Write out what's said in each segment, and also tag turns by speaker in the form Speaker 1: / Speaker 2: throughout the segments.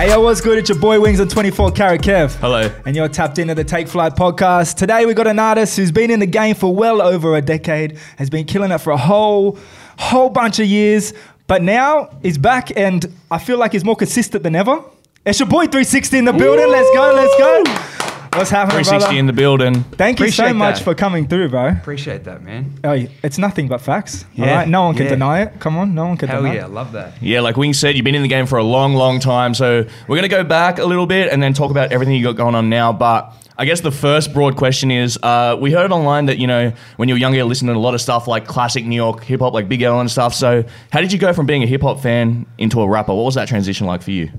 Speaker 1: Hey, yo, what's good? It's your boy Wings on 24 Karat Kev.
Speaker 2: Hello.
Speaker 1: And you're tapped into the Take Flight podcast. Today we got an artist who's been in the game for well over a decade, has been killing it for a whole, whole bunch of years, but now he's back and I feel like he's more consistent than ever. It's your boy 360 in the building. Let's go, let's go. What's happening,
Speaker 2: 360
Speaker 1: brother?
Speaker 2: in the building.
Speaker 1: Thank you so much
Speaker 3: that.
Speaker 1: for coming through, bro.
Speaker 3: Appreciate that, man.
Speaker 1: Oh, it's nothing but facts.
Speaker 3: Yeah,
Speaker 1: right, no one can
Speaker 3: yeah.
Speaker 1: deny it. Come on, no one can deny it.
Speaker 3: Hell
Speaker 1: deny
Speaker 3: yeah,
Speaker 1: it.
Speaker 3: love that.
Speaker 2: Yeah, like Wing said, you've been in the game for a long, long time. So we're going to go back a little bit and then talk about everything you got going on now. But I guess the first broad question is uh, we heard online that, you know, when you were younger, you listened to a lot of stuff like classic New York hip hop, like Big L and stuff. So how did you go from being a hip hop fan into a rapper? What was that transition like for you?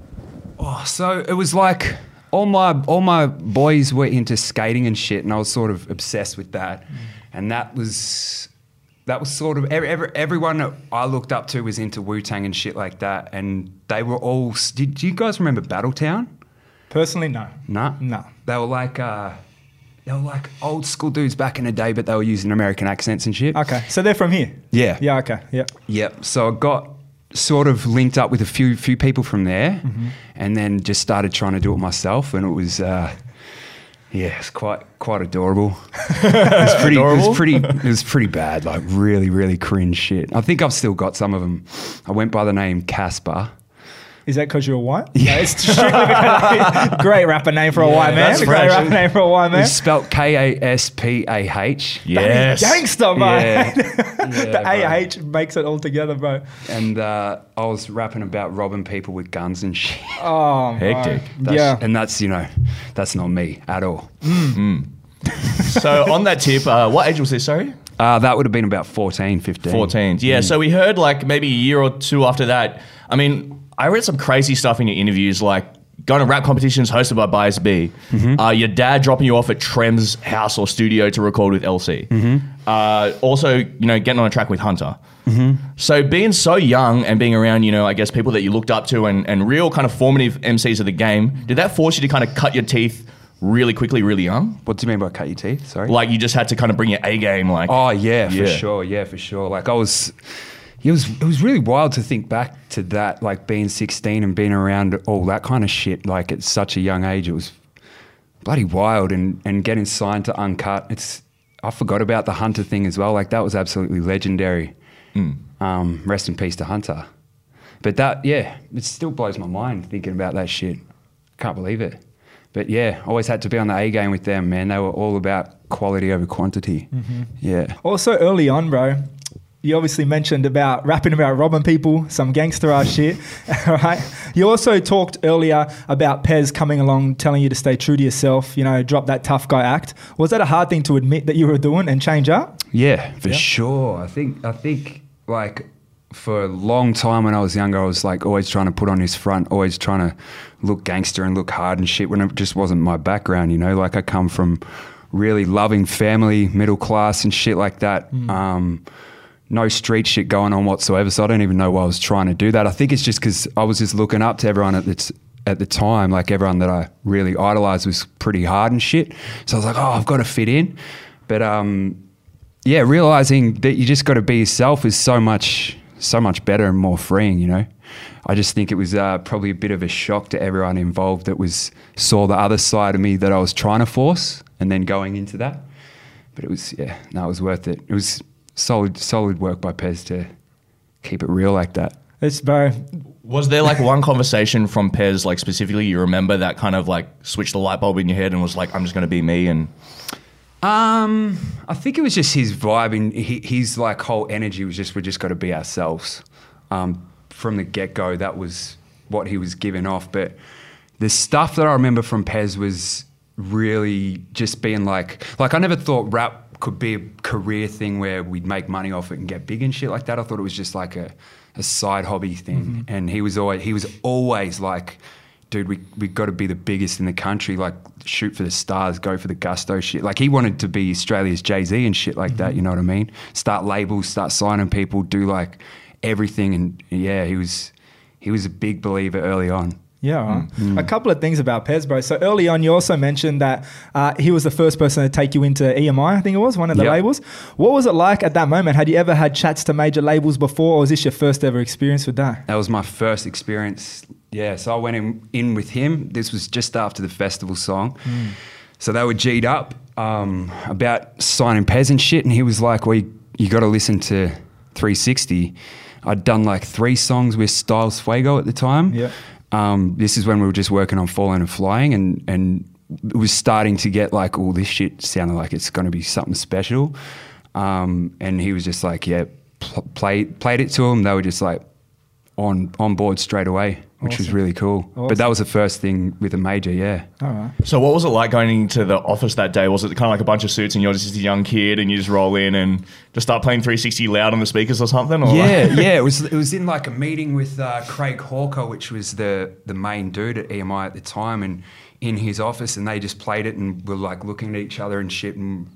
Speaker 3: Oh, so it was like all my all my boys were into skating and shit, and I was sort of obsessed with that. And that was that was sort of every, every, everyone that I looked up to was into Wu Tang and shit like that, and they were all. Did, do you guys remember Battletown?
Speaker 1: Personally, no.
Speaker 3: No,
Speaker 1: No.
Speaker 3: They were like. Uh, they were like old school dudes back in the day, but they were using American accents and shit.
Speaker 1: Okay, so they're from here.
Speaker 3: Yeah.
Speaker 1: Yeah. Okay. Yeah.
Speaker 3: Yep. So I got sort of linked up with a few few people from there, and then just started trying to do it myself, and it was. Uh, yeah, it's quite quite adorable. it was pretty. It was pretty. It was pretty bad. Like really, really cringe shit. I think I've still got some of them. I went by the name Kaspah.
Speaker 1: Is that because you're white?
Speaker 3: Yeah.
Speaker 1: No, it's strictly because great rapper name for a white man.
Speaker 2: that's
Speaker 1: A great
Speaker 2: fresh.
Speaker 1: rapper name for a white man.
Speaker 3: It's spelled K A S P A H.
Speaker 2: Yes.
Speaker 1: Gangster, bro.
Speaker 3: Yeah.
Speaker 1: the
Speaker 3: Yeah,
Speaker 1: AH makes it all together, bro.
Speaker 3: And uh, I was rapping about robbing people with guns and shit.
Speaker 1: Oh,
Speaker 2: Hectic.
Speaker 3: That's-
Speaker 1: Yeah.
Speaker 3: And that's you know, that's not me at all.
Speaker 2: So on that tip, uh, what age was this, sorry?
Speaker 3: Uh, that would have been about 14, 15.
Speaker 2: 14. Yeah, so we heard like maybe a year or two after that. I mean, I read some crazy stuff in your interviews, like going to rap competitions hosted by Bias B. Uh, your dad dropping you off at Trem's house or studio to record with LC. Uh, also, you know, getting on a track with Hunter. So being so young and being around, you know, I guess people that you looked up to and, and real kind of formative MCs of the game, did that force you to kind of cut your teeth really quickly, really young?
Speaker 3: What do you mean by cut your teeth? Sorry.
Speaker 2: Like you just had to kind of bring your A game, like
Speaker 3: oh yeah, for sure. Yeah, for sure. Like I was, it was it was really wild to think back to that, like being 16 and being around all that kind of shit. Like at such a young age, it was bloody wild. And and getting signed to Uncut, it's I forgot about the Hunter thing as well. Like that was absolutely legendary. Um, rest in peace to Hunter. But that, yeah, it still blows my mind thinking about that shit. Can't believe it. But yeah, always had to be on the A game with them, man. They were all about quality over quantity. Yeah.
Speaker 1: Also, early on, bro, you obviously mentioned about rapping about robbing people, some gangster ass shit. All right. You also talked earlier about Pez coming along, telling you to stay true to yourself. You know, drop that tough guy act. Was that a hard thing to admit that you were doing and change up?
Speaker 3: Yeah, for
Speaker 1: Yeah.
Speaker 3: sure. I think I think like for a long time when I was younger, I was like always trying to put on this front, always trying to look gangster and look hard and shit when it just wasn't my background, you know? Like I come from really loving family, middle class and shit like that. Um, no street shit going on whatsoever. So I don't even know why I was trying to do that. I think it's just because I was just looking up to everyone at the, at the time. Like everyone that I really idolized was pretty hard and shit. So I was like, oh, I've got to fit in. But um, yeah, realizing that you just got to be yourself is so much, so much better and more freeing. You know, I just think it was uh, probably a bit of a shock to everyone involved that was saw the other side of me that I was trying to force, and then going into that. But it was yeah, no, it was worth it. It was solid, solid work by Pez to keep it real like that.
Speaker 1: It's, bro,
Speaker 2: Was there like one conversation from Pez, like specifically, you remember that kind of like switched the light bulb in your head and was like, I'm just going to be me? And
Speaker 3: Um, I think it was just his vibe and his like whole energy was just we just got to be ourselves. Um, from the get go, that was what he was giving off. But the stuff that I remember from Pez was really just being like, like I never thought rap could be a career thing where we'd make money off it and get big and shit like that. I thought it was just like a, a side hobby thing. Mm-hmm. And he was always he was always like dude, we we got to be the biggest in the country. Like, shoot for the stars, go for the gusto shit. Like, he wanted to be Australia's Jay Z and shit like that. Mm-hmm. You know what I mean? Start labels, start signing people, do like everything. And yeah, he was he was a big believer early on.
Speaker 1: Yeah.
Speaker 3: Mm.
Speaker 1: a couple of things about Pez, bro. So early on, you also mentioned that uh, he was the first person to take you into EMI. I think it was one of the
Speaker 3: Yep.
Speaker 1: labels. What was it like at that moment? Had you ever had chats to major labels before, or was this your first ever experience with that?
Speaker 3: That was my first experience. Yeah, so I went in, in with him. This was just after the festival song. So they were G'd up um, about signing Pez and shit. And he was like, Well, you, you got to listen to 360. I'd done like three songs with Styalz Fuego at the time.
Speaker 1: Yeah.
Speaker 3: Um, this is when we were just working on Falling and Flying. And, and it was starting to get like, all this shit sounded like it's going to be something special. Um, and he was just like, Yeah, pl- play, played it to him. They were just like, on on board straight away, which was really cool.
Speaker 1: Awesome.
Speaker 3: But that was the first thing with a major, yeah.
Speaker 1: All right.
Speaker 2: So what was it like going into the office that day? Was it kind of like a bunch of suits and you're just a young kid and you just roll in and just start playing 360 loud on the speakers or something? Or
Speaker 3: Yeah, yeah. It was it was in like a meeting with uh, Craig Hawker, which was the the main dude at EMI at the time, and in his office, and they just played it and were like looking at each other and shit, and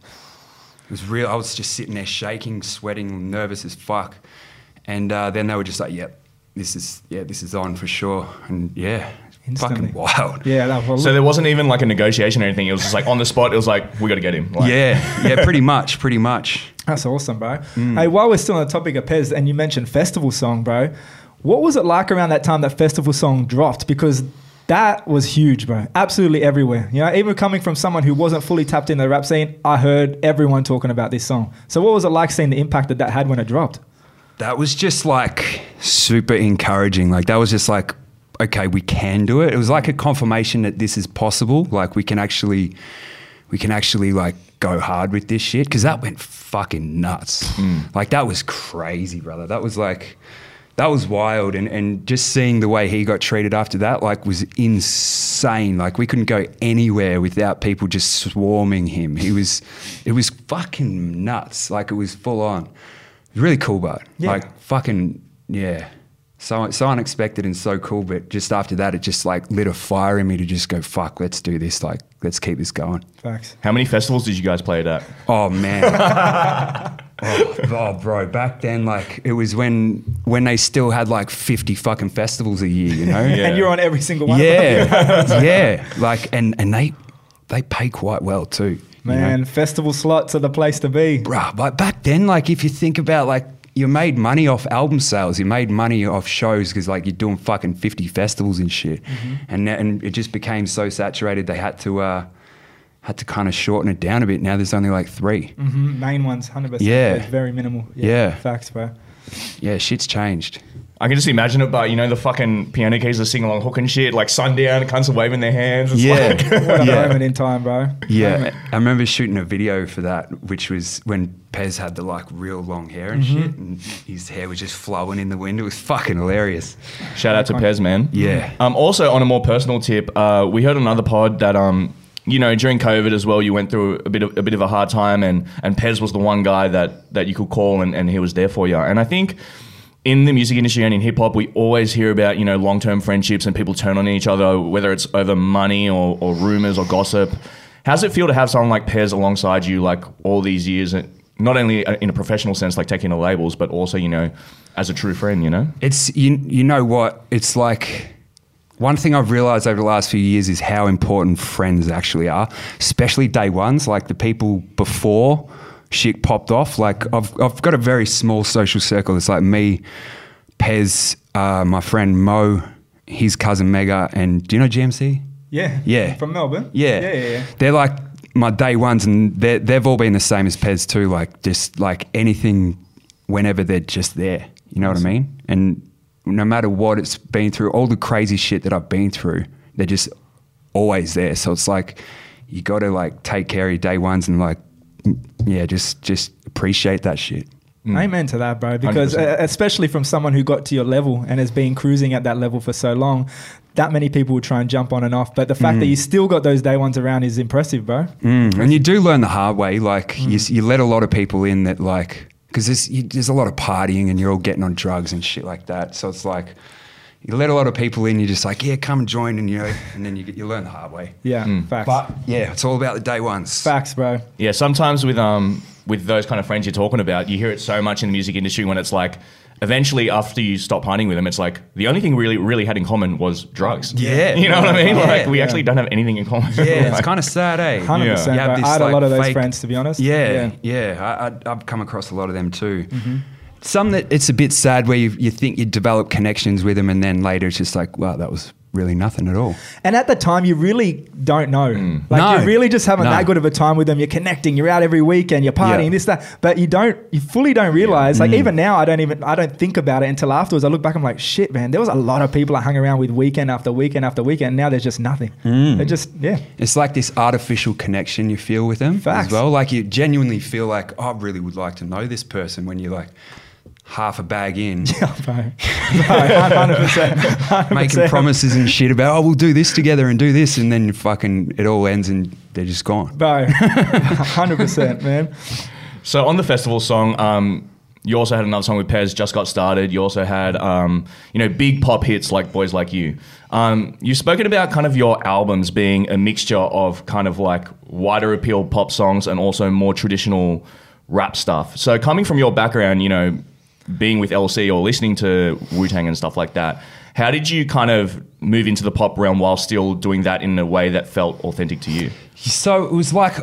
Speaker 3: it was real. I was just sitting there shaking, sweating, nervous as fuck, and uh, then they were just like, "Yep, this is yeah, this is on for sure," and yeah,
Speaker 1: Instantly.
Speaker 3: fucking wild.
Speaker 1: Yeah, that was
Speaker 2: So there wasn't even like a negotiation or anything. It was just like on the spot. It was like we got to get him. Like,
Speaker 3: Yeah, yeah, pretty much, pretty much.
Speaker 1: That's awesome, bro.
Speaker 3: Mm.
Speaker 1: Hey, while we're still on the topic of Pez, and you mentioned festival song, bro, what was it like around that time that festival song dropped? Because that was huge, bro. Absolutely everywhere. You know, even coming from someone who wasn't fully tapped in the rap scene, I heard everyone talking about this song. So, what was it like seeing the impact that that had when it dropped?
Speaker 3: That was just like super encouraging. Like that was just like, okay, we can do it. It was like a confirmation that this is possible. Like we can actually, we can actually like go hard with this shit because that went fucking nuts. Mm. Like that was crazy, brother. That was like, that was wild. And and just seeing the way he got treated after that, like, was insane. Like we couldn't go anywhere without people just swarming him. He was, it was fucking nuts. Like it was full on. It really cool, but
Speaker 1: Yeah.
Speaker 3: like fucking yeah. So so unexpected and so cool, but just after that, it just like lit a fire in me to just go fuck. Let's do this. Like let's keep this going.
Speaker 1: Facts.
Speaker 2: How many festivals did you guys play it at?
Speaker 3: Oh man. oh, oh, bro. Back then, like it was when when they still had like fifty fucking festivals a year. You know.
Speaker 2: Yeah.
Speaker 1: And you're on every single one.
Speaker 3: yeah. yeah. Like and and they they pay quite well too. You know?
Speaker 1: Man, festival slots are the place to be.
Speaker 3: bruh, but back then, like if you think about like you made money off album sales, you made money off shows because like you're doing fucking fifty festivals and shit, and that- and it just became so saturated they had to uh, had to kind of shorten it down a bit. Now there's only like three.
Speaker 1: hmm Main ones, 100%.
Speaker 3: Yeah.
Speaker 1: It's very minimal.
Speaker 3: Yeah.
Speaker 1: Facts, bro.
Speaker 3: Yeah, shit's changed.
Speaker 2: I can just imagine it, but you know the fucking piano keys are singing along hook and shit, like sundown, cunts are waving their hands. It's
Speaker 3: Yeah.
Speaker 2: like-
Speaker 1: What a
Speaker 3: Yeah.
Speaker 1: moment in time, bro.
Speaker 3: Yeah,
Speaker 1: Moment.
Speaker 3: I remember shooting a video for that, which was when Pez had the like real long hair and shit, and his hair was just flowing in the wind. It was fucking hilarious.
Speaker 2: Shout out to Pez, man.
Speaker 3: Yeah.
Speaker 2: Um, also, on a more personal tip, uh, we heard another pod that um, you know, during COVID as well, you went through a bit of a bit of a hard time, and and Pez was the one guy that that you could call, and, and he was there for you. And I think in the music industry and in hip hop, we always hear about you know long term friendships and people turn on each other, whether it's over money or, or rumors or gossip. How's it feel to have someone like Pez alongside you, like all these years, and not only uh, in a professional sense, like taking the labels, but also you know, as a true friend, you know?
Speaker 3: It's you. You know what? It's like one thing I've realized over the last few years is how important friends actually are, especially day ones, like the people before shit popped off. Like I've I've got a very small social circle. It's like me, Pez, uh, my friend Mo, his cousin Mega, and do you know GMC?
Speaker 1: Yeah.
Speaker 3: Yeah.
Speaker 1: From Melbourne?
Speaker 3: Yeah.
Speaker 1: Yeah, yeah, yeah.
Speaker 3: They're like my day ones, and they're, they've all been the same as Pez too. Like just like anything, whenever they're just there. You know what I mean? And no matter what it's been through, all the crazy shit that I've been through, they're just always there. So it's like you got to like take care of your day ones and like yeah, just just appreciate that shit.
Speaker 1: Amen to that, bro. Because
Speaker 2: 100%.
Speaker 1: uh, especially from someone who got to your level and has been cruising at that level for so long, that many people would try and jump on and off. But the fact that you still got those day ones around is impressive, bro.
Speaker 3: Mm, and you do learn the hard way. Like you, you let a lot of people in that like because there's there's a lot of partying and you're all getting on drugs and shit like that. So it's like you let a lot of people in. You're just like, yeah, come and join, and you know, and then you get, you learn the hard way.
Speaker 1: Yeah, facts.
Speaker 3: But yeah, it's all about the day ones.
Speaker 1: facts, bro.
Speaker 2: Yeah, sometimes with um with those kind of friends you're talking about, you hear it so much in the music industry when it's like eventually after you stop partying with them, it's like the only thing we really really had in common was drugs.
Speaker 3: Yeah.
Speaker 2: you know what I mean?
Speaker 3: Yeah.
Speaker 2: like we
Speaker 1: Yeah.
Speaker 2: actually don't have anything in common.
Speaker 3: Yeah, it's kind of sad, eh?
Speaker 1: Hundred percent.
Speaker 3: You have
Speaker 1: bro.
Speaker 3: this,
Speaker 1: I had a lot of those
Speaker 3: fake-
Speaker 1: friends, to be honest.
Speaker 3: Yeah, yeah. I, I, I've come across a lot of them too.
Speaker 1: Mm-hmm.
Speaker 3: Some that it's a bit sad where you, you think you develop connections with them, and then later it's just like, wow, that was really nothing at all.
Speaker 1: And at the time, you really don't know. Mm. Like
Speaker 3: No.
Speaker 1: you're really just having
Speaker 3: No.
Speaker 1: that good of a time with them. You're connecting. You're out every weekend. You're partying.
Speaker 3: Yeah.
Speaker 1: This that. But you don't. You fully don't realize. Like mm. even now, I don't even. I don't think about it until afterwards. I look back. I'm like, shit, man. There was a lot of people I hung around with weekend after weekend after weekend. Now there's just nothing. Mm. It just yeah.
Speaker 3: It's like this artificial connection you feel with them
Speaker 1: Facts.
Speaker 3: as well. Like you genuinely feel like, oh, I really would like to know this person when you're like half a bag in.
Speaker 1: Yeah, bro. Hundred percent.
Speaker 3: Making promises and shit about, oh, we'll do this together and do this, and then fucking it all ends and they're just gone.
Speaker 1: Bro, hundred percent, man.
Speaker 2: So on the festival song, um, you also had another song with Pez, Just Got Started. You also had, um, you know, big pop hits like Boys Like You. Um, you've spoken about kind of your albums being a mixture of kind of like wider appeal pop songs and also more traditional rap stuff. So coming from your background, you know, being with LC or listening to Wu Tang and stuff like that, how did you kind of move into the pop realm while still doing that in a way that felt authentic to you?
Speaker 3: So it was like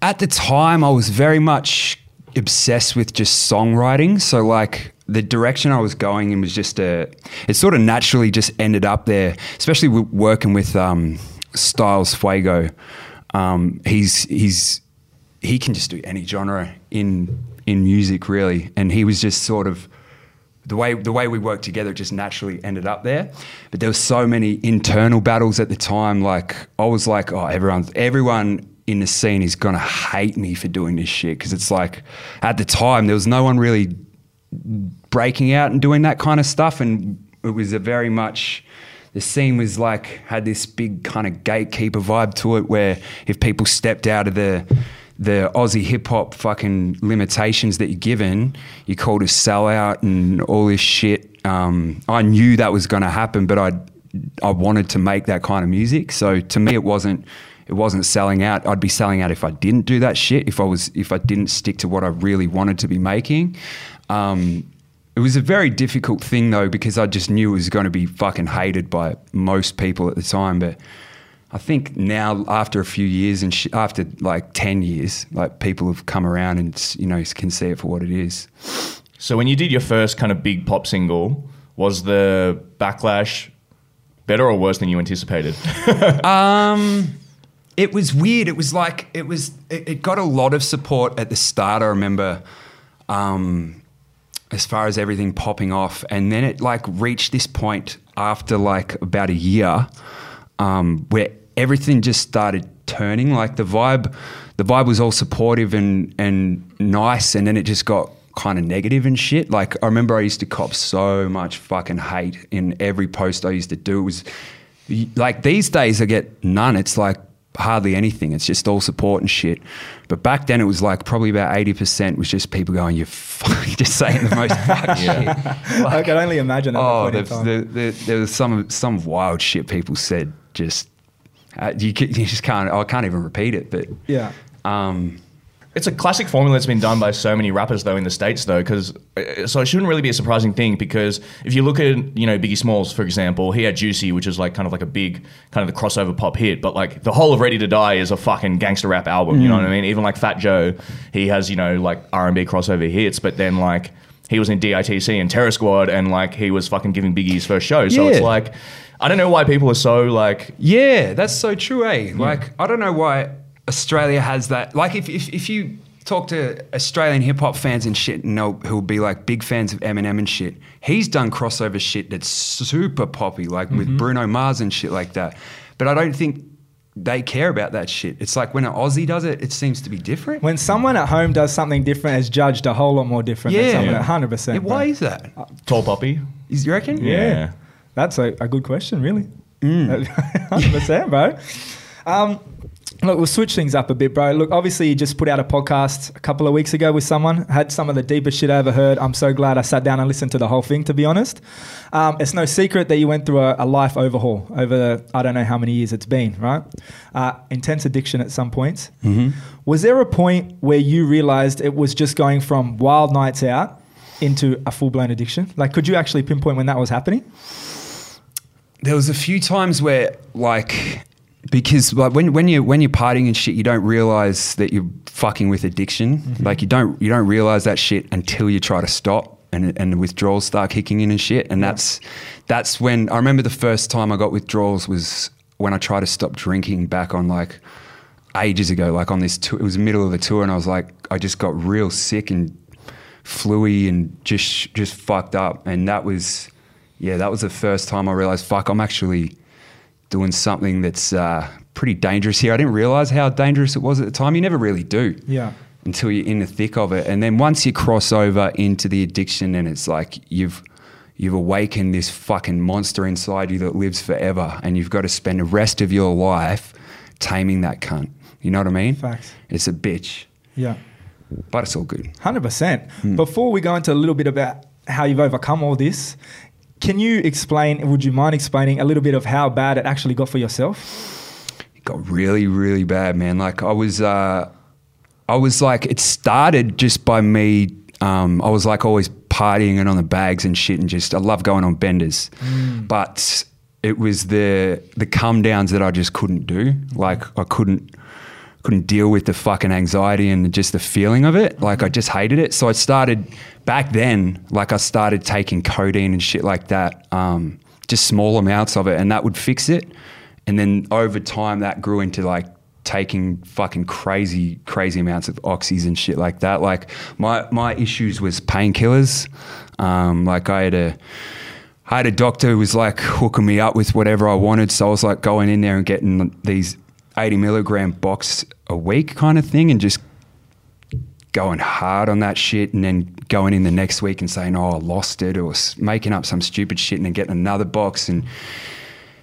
Speaker 3: at the time I was very much obsessed with just songwriting. So like the direction I was going in was just a it sort of naturally just ended up there, especially with working with um, Styalz Fuego. Um, he's he's he can just do any genre in in music really, and he was just sort of the way the way we worked together just naturally ended up there. But there were so many internal battles at the time. Like I was like, oh, everyone, everyone in the scene is gonna hate me for doing this shit because it's like at the time there was no one really breaking out and doing that kind of stuff, and it was a very much. The scene was like had this big kind of gatekeeper vibe to it, where if people stepped out of the the Aussie hip hop fucking limitations that you're given, you're called a sellout and all this shit. Um, I knew that was going to happen, but I I wanted to make that kind of music. So to me, it wasn't it wasn't selling out. I'd be selling out if I didn't do that shit. If I was if I didn't stick to what I really wanted to be making. Um, it was a very difficult thing though because I just knew it was going to be fucking hated by most people at the time, but. I think now, after a few years and sh- after like ten years, like people have come around and you know can see it for what it is.
Speaker 2: So when you did your first kind of big pop single, was the backlash better or worse than you anticipated?
Speaker 3: Um, it was weird. It was like it was. It, it got a lot of support at the start. I remember, um, as far as everything popping off, and then it like reached this point after like about a year, um, where everything just started turning. Like the vibe, the vibe was all supportive and and nice, and then it just got kind of negative and shit. Like I remember I used to cop so much fucking hate in every post I used to do. It was like these days I get none. It's like hardly anything. It's just all support and shit. But back then it was like probably about eighty percent was just people going, "You're fucking just saying the most fuck shit."
Speaker 1: I can only imagine.
Speaker 3: Oh,
Speaker 1: the point
Speaker 3: there,
Speaker 1: in time.
Speaker 3: there, there, there was some some wild shit people said. Just uh, you, ca- you just can't. I can't even repeat it. But
Speaker 1: yeah.
Speaker 3: um,
Speaker 2: It's a classic formula that's been done by so many rappers though in the states though, because so it shouldn't really be a surprising thing because if you look at you know Biggie Smalls for example, he had Juicy, which is like kind of like a big kind of the crossover pop hit, but like the whole of Ready to Die is a fucking gangster rap album. You know what I mean? Even like Fat Joe, he has you know like R and B crossover hits, but then like he was in DITC and Terror Squad, and like he was fucking giving Biggie's first show. So it's like I don't know why people are so like
Speaker 3: Yeah, that's so true, eh? Like, I don't know why Australia has that. Like, if, if, if you talk to Australian hip hop fans and shit, and they'll, who'll be like big fans of Eminem and shit, he's done crossover shit that's super poppy, like with Bruno Mars and shit like that. But I don't think they care about that shit. It's like when an Aussie does it, it seems to be different.
Speaker 1: When someone at home does something different, is judged a whole lot more different than
Speaker 3: Yeah.
Speaker 1: someone
Speaker 3: Yeah.
Speaker 1: at hundred
Speaker 3: Yeah,
Speaker 1: percent.
Speaker 3: why is that?
Speaker 2: Tall Poppy.
Speaker 3: Is you reckon?
Speaker 1: Yeah. That's a, a good question, really. Hundred percent, bro. Um, look, we'll switch things up a bit, bro. Look, obviously, you just put out a podcast a couple of weeks ago with someone. Had some of the deepest shit I ever heard. I'm so glad I sat down and listened to the whole thing. To be honest, um, it's no secret that you went through a, a life overhaul over the, I don't know how many years it's been, right? Uh, intense addiction at some points. Was there a point where you realized it was just going from wild nights out into a full blown addiction? Like, could you actually pinpoint when that was happening?
Speaker 3: there was a few times where like because like when when you when you're partying and shit, you don't realize that you're fucking with addiction.
Speaker 1: Mm-hmm.
Speaker 3: Like you don't you don't realize that shit until you try to stop and and the withdrawals start kicking in and shit. And that's that's when I remember the first time I got withdrawals was when I tried to stop drinking back on like ages ago, like on this tour. It was the middle of the tour, and I was like, I just got real sick and fluey and just just fucked up. And that was, yeah, that was the first time I realized, fuck, I'm actually doing something that's uh, pretty dangerous here. I didn't realize how dangerous it was at the time. You never really do
Speaker 1: Yeah.
Speaker 3: until you're in the thick of it. And then once you cross over into the addiction, and it's like you've you've awakened this fucking monster inside you that lives forever, and you've got to spend the rest of your life taming that cunt. You know what I mean?
Speaker 1: Facts.
Speaker 3: It's a bitch,
Speaker 1: Yeah.
Speaker 3: but it's all good.
Speaker 1: Hundred percent.
Speaker 3: Hmm.
Speaker 1: Before we go into a little bit about how you've overcome all this, can you explain? Would you mind explaining a little bit of how bad it actually got for yourself?
Speaker 3: It got really, really bad, man. Like I was, uh, I was like, it started just by me. Um, I was like always partying and on the bags and shit, and just I love going on benders, but it was the the come downs that I just couldn't do. Like I couldn't couldn't deal with the fucking anxiety and just the feeling of it. Like I just hated it. So I started back then. Like I started taking codeine and shit like that. Um, just small amounts of it, and that would fix it. And then over time, that grew into like taking fucking crazy, crazy amounts of oxys and shit like that. Like my my issues was painkillers. Um, like I had a I had a doctor who was like hooking me up with whatever I wanted. So I was like going in there and getting these 80 milligram box a week kind of thing and just going hard on that shit and then going in the next week and saying, oh, I lost it or making up some stupid shit and then getting another box. And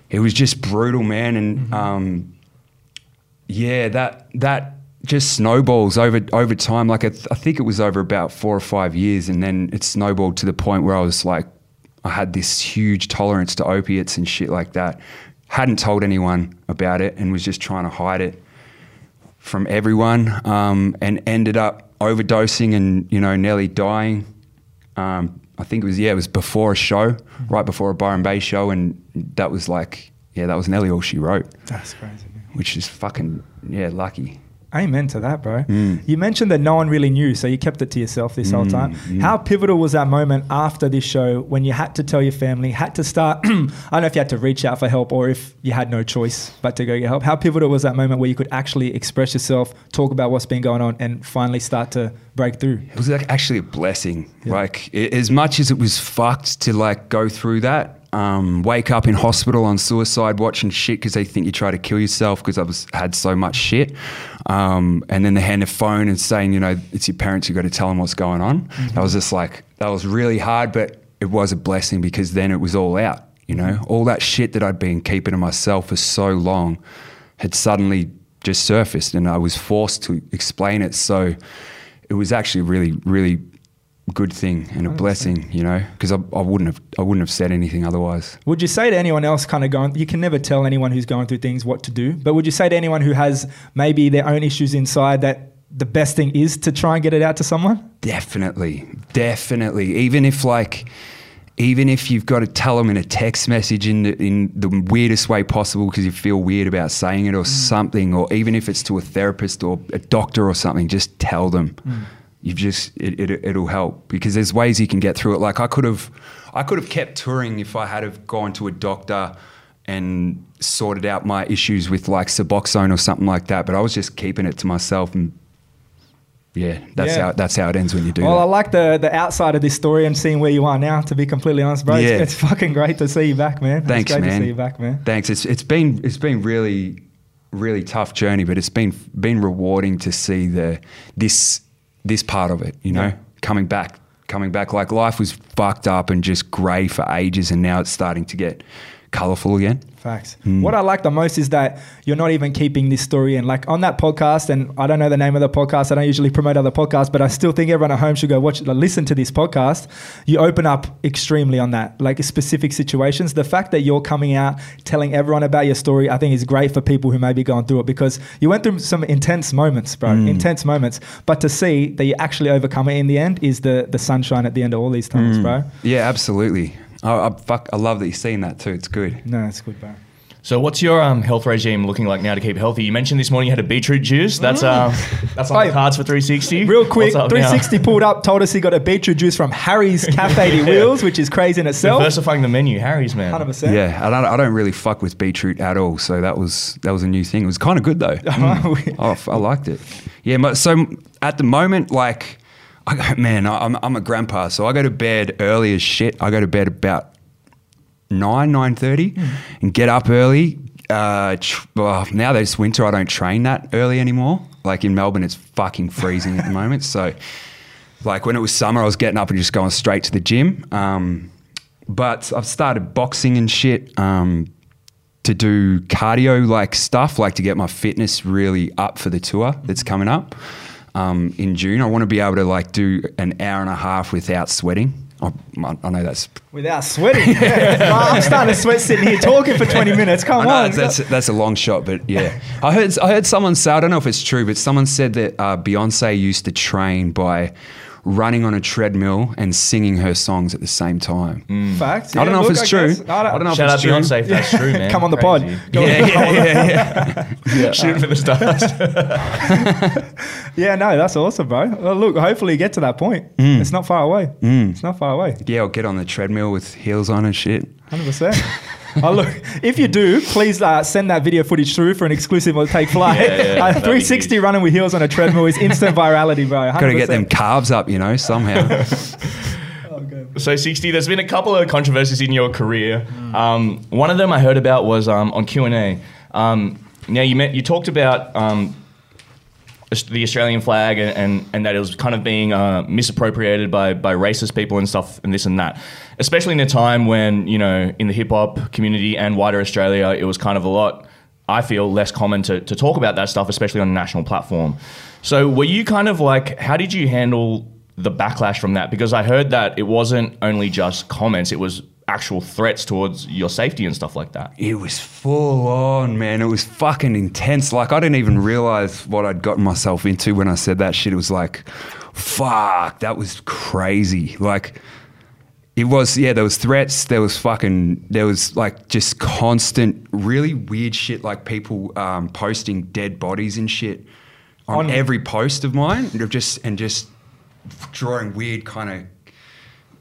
Speaker 3: it was just brutal, man. And um, yeah, that, that, just snowballs over over time. Like I, th- I think it was over about four or five years, and then it snowballed to the point where I was like, I had this huge tolerance to opiates and shit like that. Hadn't told anyone about it, and was just trying to hide it from everyone, um, and ended up overdosing and you know nearly dying. Um, I think it was yeah, it was before a show, right before a Byron Bay show, and that was like yeah, that was nearly all she wrote,
Speaker 1: That's crazy.
Speaker 3: which is fucking yeah, lucky.
Speaker 1: Amen to that, bro.
Speaker 3: Mm.
Speaker 1: You mentioned that no one really knew, so you kept it to yourself this whole time.
Speaker 3: mm.
Speaker 1: How pivotal was that moment after this show when you had to tell your family, had to start? I don't know if you had to reach out for help or if you had no choice but to go get help. How pivotal was that moment where you could actually express yourself, talk about what's been going on, and finally start to break through?
Speaker 3: It was like actually a blessing.
Speaker 1: Yeah.
Speaker 3: Like i as much as it was fucked to like go through that, um, wake up in hospital on suicide watching shit because they think you try to kill yourself because I was had so much shit, um, and then they hand a phone and saying you know it's your parents you've got to tell them what's going on. That was just like that was really hard, but it was a blessing because then it was all out. You know, all that shit that I'd been keeping to myself for so long had suddenly just surfaced, and I was forced to explain it. So it was actually really, really good thing and a blessing, you know, because I, I wouldn't have, I wouldn't have said anything otherwise.
Speaker 1: Would you say to anyone else kind of going, you can never tell anyone who's going through things what to do, but would you say to anyone who has maybe their own issues inside that the best thing is to try and get it out to someone?
Speaker 3: Definitely, definitely. Even if like, even if you've got to tell them in a text message in the, in the weirdest way possible because you feel weird about saying it or mm. something, or even if it's to a therapist or a doctor or something, just tell them. Mm. You've just it, it it'll help because there's ways you can get through it. Like I could have, I could have kept touring if I had have gone to a doctor and sorted out my issues with like Suboxone or something like that. But I was just keeping it to myself and. Yeah, that's
Speaker 1: Yeah.
Speaker 3: how that's how it ends when you do
Speaker 1: Well,
Speaker 3: that.
Speaker 1: I like the the outside of this story and seeing where you are now. To be completely honest, bro,
Speaker 3: Yeah.
Speaker 1: it's, it's fucking great to see you back, man.
Speaker 3: Thanks,
Speaker 1: it's great
Speaker 3: man.
Speaker 1: to see you back, man.
Speaker 3: Thanks. It's it's been it's been really really tough journey, but it's been been rewarding to see the this this part of it. You know,
Speaker 1: Yeah.
Speaker 3: coming back, coming back. Like life was fucked up and just grey for ages, and now it's starting to get colourful again.
Speaker 1: Facts. Hmm. What I like the most is that you're not even keeping this story in. Like on that podcast, and I don't know the name of the podcast. I don't usually promote other podcasts, but I still think everyone at home should go watch, listen to this podcast. You open up extremely on that, like specific situations. The fact that you're coming out telling everyone about your story, I think is great for people who may be going through it because you went through some intense moments, bro. Hmm. Intense moments. But to see that you actually overcome it in the end is the the sunshine at the end of all these times, hmm. bro.
Speaker 3: Yeah, absolutely. I, I, fuck, I love that you're seeing that too. It's good.
Speaker 1: No, it's good, bro.
Speaker 2: So, what's your um, health regime looking like now to keep healthy? You mentioned this morning you had a beetroot juice. That's uh, that's on
Speaker 1: Hey,
Speaker 2: the cards for 360.
Speaker 1: Real quick,
Speaker 2: What's up now?
Speaker 1: 360 pulled up, told us he got a beetroot juice from Harry's Cafe de Wheels, which is crazy in itself.
Speaker 2: Diversifying the menu, Harry's man.
Speaker 1: 100%.
Speaker 3: Yeah, I don't, I don't really fuck with beetroot at all. So that was that was a new thing. It was kind of good though. Mm. Oh, f- I liked it. Yeah, so at the moment, like, I go, man, I- I'm I'm a grandpa, so I go to bed early as shit. I go to bed about nine nine thirty, and get up early. Uh, tr- well, now that it's winter, I don't train that early anymore. Like in Melbourne, it's fucking freezing at the moment. So, like when it was summer, I was getting up and just going straight to the gym. Um, but I've started boxing and shit um, to do cardio like stuff, like to get my fitness really up for the tour that's coming up um, in June. I want to be able to like do an hour and a half without sweating. I, I know that's
Speaker 1: Without sweating. Yeah. Well, I'm starting to sweat sitting here talking for 20 minutes. Come
Speaker 3: know
Speaker 1: on.
Speaker 3: that's, that's a long shot, but yeah, I heard I heard someone say I don't know if it's true, but someone said that uh, Beyonce used to train by running on a treadmill and singing her songs at the same time.
Speaker 1: Facts.
Speaker 3: I don't know
Speaker 1: look,
Speaker 3: if it's
Speaker 1: I
Speaker 3: true.
Speaker 1: guess- I don't-
Speaker 3: I don't know
Speaker 2: Shout
Speaker 3: if
Speaker 2: out
Speaker 3: it's true.
Speaker 2: Beyonce if that's true, man.
Speaker 1: Come on the pod. Go
Speaker 3: Yeah, yeah, yeah, yeah.
Speaker 2: Shooting for the stars.
Speaker 1: Yeah, no, that's awesome, bro. Well, look, hopefully you get to that point.
Speaker 3: Mm.
Speaker 1: It's not far away. It's not far away.
Speaker 3: Yeah, I'll get on the treadmill with heels on and shit.
Speaker 1: 100%. oh, look, if you do, please uh, send that video footage through for an exclusive on Take Flight.
Speaker 2: Yeah, yeah,
Speaker 1: uh, 360 running with heels on a treadmill is instant virality, bro.
Speaker 3: Got to get them calves up, you know, somehow.
Speaker 2: So, 60, there's been a couple of controversies in your career.
Speaker 1: Mm.
Speaker 2: Um, one of them I heard about was um, on Q&A. Um, now, you, met, you talked about um, Aus- the Australian flag and, and, and that it was kind of being uh, misappropriated by, by racist people and stuff and this and that. Especially in a time when, you know, in the hip-hop community and wider Australia, it was kind of a lot, I feel, less common to, to talk about that stuff, especially on a national platform. So were you kind of like, how did you handle the backlash from that? Because I heard that it wasn't only just comments, it was actual threats towards your safety and stuff like that.
Speaker 3: it was full on, man. It was fucking intense. Like, I didn't even realize what I'd gotten myself into when I said that shit. It was like, fuck, that was crazy. Like, it was, yeah, there was threats. There was fucking, there was like just constant, really weird shit, like people um, posting dead bodies and shit on,
Speaker 1: On-
Speaker 3: every post of mine. And just, and just drawing weird kind of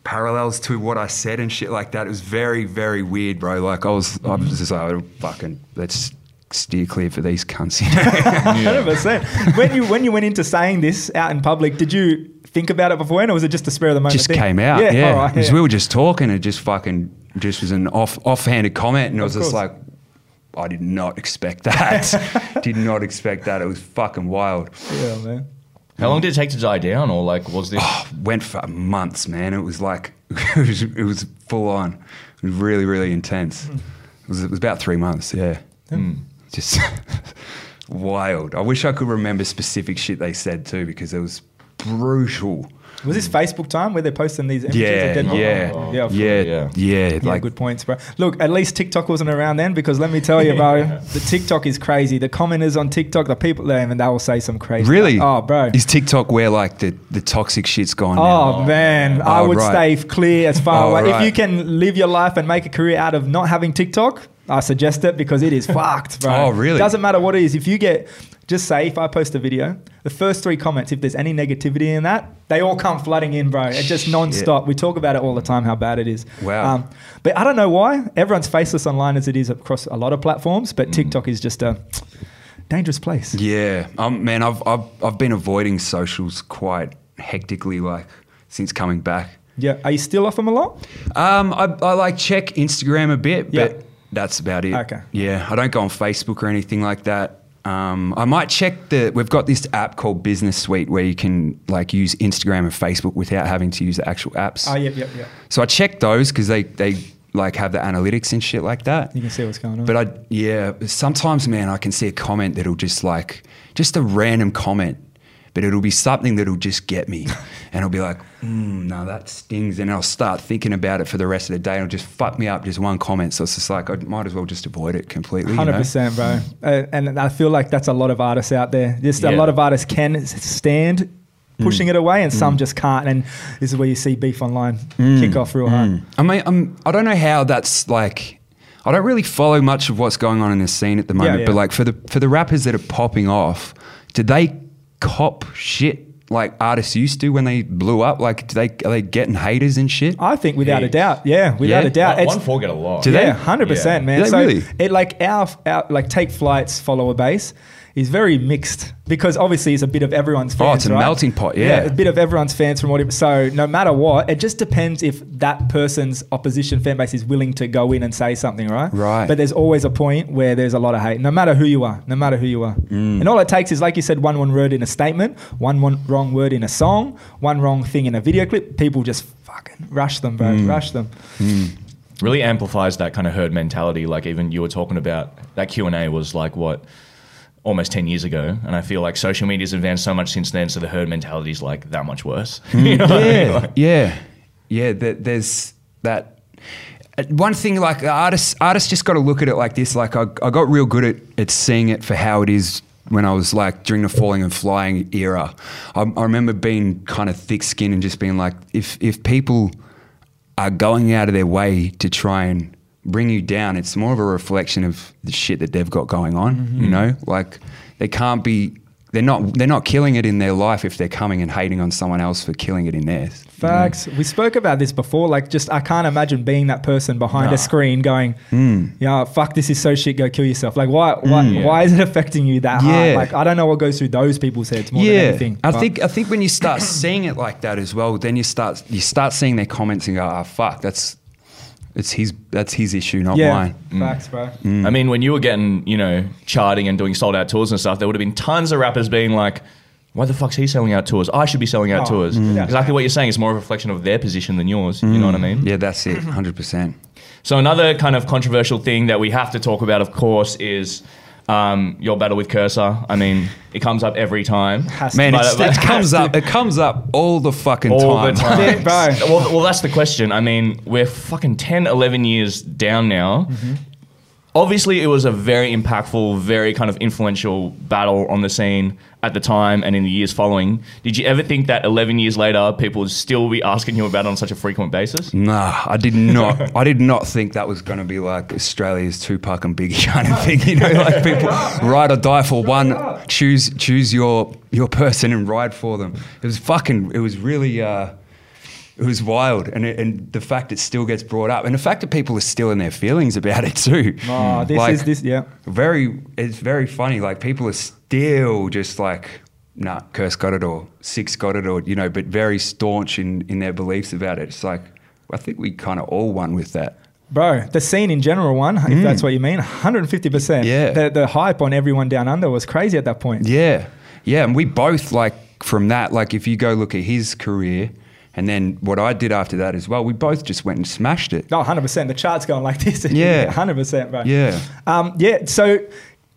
Speaker 3: parallels to what I said and shit like that. It was very, very weird, bro. Like I was, I was just like, oh, fucking, let's steer clear for these cunts. You know?
Speaker 1: 100%. When you when you went into saying this out in public, did you think about it beforehand, or was it just a spur of the moment?
Speaker 3: just
Speaker 1: thing?
Speaker 3: came out. Yeah,
Speaker 1: all right,
Speaker 3: Because
Speaker 1: yeah.
Speaker 3: we were just talking. It just fucking just was an off offhanded comment, and it was
Speaker 1: Of
Speaker 3: just like. I did not expect that. did not expect that. It was fucking wild.
Speaker 1: yeah, man.
Speaker 2: How long did it take to die down, or like was this?
Speaker 3: Went for months, man. It was like it was, it was full on. It was really, really intense.
Speaker 1: Hmm.
Speaker 3: It was, it was about three months. Yeah, just wild. I wish I could remember specific shit they said too, because it was brutal.
Speaker 1: Was this hmm. Facebook time where they're posting these images
Speaker 3: Yeah,
Speaker 1: of dead
Speaker 3: yeah,
Speaker 1: Oh,
Speaker 3: yeah, yeah,
Speaker 2: yeah.
Speaker 3: yeah,
Speaker 1: Yeah,
Speaker 3: Like
Speaker 1: good points, bro. Look, at least TikTok wasn't around then because let me tell you, bro, the TikTok is crazy. The commenters on TikTok, the people there, and they will say some crazy.
Speaker 3: really?
Speaker 1: stuff. Oh, bro.
Speaker 3: is TikTok where like the the toxic shit's gone?
Speaker 1: Oh
Speaker 3: now?
Speaker 1: man, I
Speaker 3: Oh,
Speaker 1: would
Speaker 3: right.
Speaker 1: stay clear as far
Speaker 3: Oh,
Speaker 1: away. If you can live your life and make a career out of not having TikTok, I suggest it because it is fucked, bro.
Speaker 3: Oh, really?
Speaker 1: Doesn't matter what it is. If you get, just say if I post a video, the first three comments, if there's any negativity in that, they all come flooding in, bro. It's just nonstop. We talk about it all the time how bad it is.
Speaker 3: Wow.
Speaker 1: Um, but I don't know why everyone's faceless online as it is across a lot of platforms,
Speaker 3: Mm.
Speaker 1: but TikTok is just a dangerous place.
Speaker 3: Yeah, um, man, I've, I've I've been avoiding socials quite hectically, like since coming back.
Speaker 1: Yeah. Are you still off them a lot?
Speaker 3: Um, I, I like check Instagram a bit,
Speaker 1: Yeah.
Speaker 3: That's about it.
Speaker 1: Okay.
Speaker 3: Yeah, I don't go on Facebook or anything like that. Um, I might check the. We've got this app called Business Suite where you can like use Instagram and Facebook without having to use the actual apps.
Speaker 1: Oh, yep, yep, yep.
Speaker 3: So I check those because they they like have the analytics and shit like that.
Speaker 1: You can see what's going on.
Speaker 3: But I, yeah, sometimes, man, I can see a comment that'll just like, just a random comment, but it'll be something that'll just get me. and I'll be like, mm, no, that stings. And I'll start thinking about it for the rest of the day. And it'll just fuck me up, just one comment. So it's just like, I might as well just avoid it completely. you know?
Speaker 1: Bro. Uh, and I feel like that's a lot of artists out there. Just a lot of artists can stand pushing hmm. it away, and some hmm. just can't. And this is where you see beef online hmm. kick off real hard.
Speaker 3: I mean, I'm, I don't know how that's like. I don't really follow much of what's going on in the scene at the moment,
Speaker 1: yeah.
Speaker 3: but like for the for the rappers that are popping off, did they cop shit like artists used to when they blew up? Like, do they are they getting haters and shit?
Speaker 1: I think without a doubt, yeah, without
Speaker 3: Yeah?
Speaker 1: a doubt,
Speaker 2: One,
Speaker 1: it's
Speaker 2: Onefour get a lot.
Speaker 3: Do they?
Speaker 1: yeah, hundred percent,
Speaker 2: Yeah.
Speaker 1: man.
Speaker 3: Do they
Speaker 1: so
Speaker 3: really?
Speaker 1: it like our, our like take flights follower base is very mixed because obviously it's a bit of everyone's fans.
Speaker 3: Oh, it's a
Speaker 1: right?
Speaker 3: melting pot, yeah.
Speaker 1: a bit of everyone's fans from whatever. So no matter what, it just depends if that person's opposition fan base is willing to go in and say something, right?
Speaker 3: Right.
Speaker 1: But there's always a point where there's a lot of hate, no matter who you are, no matter who you are.
Speaker 3: Mm.
Speaker 1: And all it takes is, like you said, one one word in a statement, one one wrong word in a song, one wrong thing in a video clip. People just fucking rush them, bro.
Speaker 3: Mm.
Speaker 1: Rush them.
Speaker 2: really amplifies that kind of herd mentality. Like even you were talking about that Q and A was like what almost ten years ago, and I feel like social media's advanced so much since then, so the herd mentality is like that much worse. You know what I mean?
Speaker 3: yeah,
Speaker 2: Like-
Speaker 3: yeah, yeah. There, there's that. uh, One thing, like artists, artists just got to look at it like this. Like I, I got real good at, at seeing it for how it is when I was like during the falling and flying era. I, I remember being kind of thick skinned and just being like, if if people are going out of their way to try and bring you down, it's more of a reflection of the shit that they've got going on.
Speaker 1: Mm-hmm.
Speaker 3: You know, like they can't be. They're not. They're not killing it in their life if they're coming and hating on someone else for killing it in theirs.
Speaker 1: Facts. We spoke about this before. Like, just I can't imagine being that person behind
Speaker 2: Nah.
Speaker 1: a screen going,
Speaker 3: Hmm.
Speaker 1: "Yeah, fuck, this is so shit. Go kill yourself." Like, why? Why?
Speaker 2: Yeah.
Speaker 1: Why is it affecting you that
Speaker 3: Yeah.
Speaker 1: hard? Like, I don't know what goes through those people's heads more than anything.
Speaker 3: I
Speaker 1: but-
Speaker 3: think I think when you start seeing it like that as well, then you start you start seeing their comments and go, "Ah, fuck, that's it's his that's his issue, not
Speaker 1: Yeah.
Speaker 3: mine." Mm.
Speaker 1: Facts, bro. Mm.
Speaker 2: I mean, when you were getting, you know, charting and doing sold out tours and stuff, there would have been tons of rappers being like, why the fuck's he selling out tours? I should be selling out
Speaker 1: Oh,
Speaker 2: tours.
Speaker 1: mm.
Speaker 2: Exactly what you're saying. It's more of a reflection of their position than yours. You know what I mm. mean?
Speaker 3: Yeah, that's it, hundred percent.
Speaker 2: So another kind of controversial thing that we have to talk about, of course, is um, your battle with Kerser. I mean, it comes up every time.
Speaker 3: Man,
Speaker 1: to.
Speaker 3: it's,
Speaker 2: But-
Speaker 3: it comes up. It comes up all the fucking
Speaker 2: all
Speaker 3: time.
Speaker 2: the time.
Speaker 1: Yeah, bro.
Speaker 2: Well, well, that's the question. I mean, we're fucking 10, 11 years down now.
Speaker 1: Mm-hmm.
Speaker 2: Obviously, it was a very impactful, very kind of influential battle on the scene at the time and in the years following. Did you ever think that 11 years later, people would still be asking you about it on such a frequent basis?
Speaker 3: Nah, I did not. I did not think that was going to be like Australia's Tupac and Biggie kind of thing. You know, like people ride or die for one. Choose choose your your person and ride for them. It was fucking. It was really. Uh, it was wild, and it, and the fact it still gets brought up, and the fact that people are still in their feelings about it too.
Speaker 1: Oh, this
Speaker 3: Like,
Speaker 1: is this. Yeah.
Speaker 3: very it's very funny like people are still just like nah curse got it or six got it or you know but very staunch in in their beliefs about it it's like i think we kind of all won with that
Speaker 1: Bro, the scene in general one, if that's what you mean, 150%.
Speaker 3: Mm. Yeah.
Speaker 1: The, the hype on everyone down under was crazy at that point.
Speaker 3: yeah yeah and we both like from that like if you go look at his career and then what i did after that as well we both just went and smashed it
Speaker 1: No, 100%. The chart's going like this.
Speaker 3: Yeah.
Speaker 1: 100%, bro.
Speaker 3: Yeah.
Speaker 1: Um, yeah, so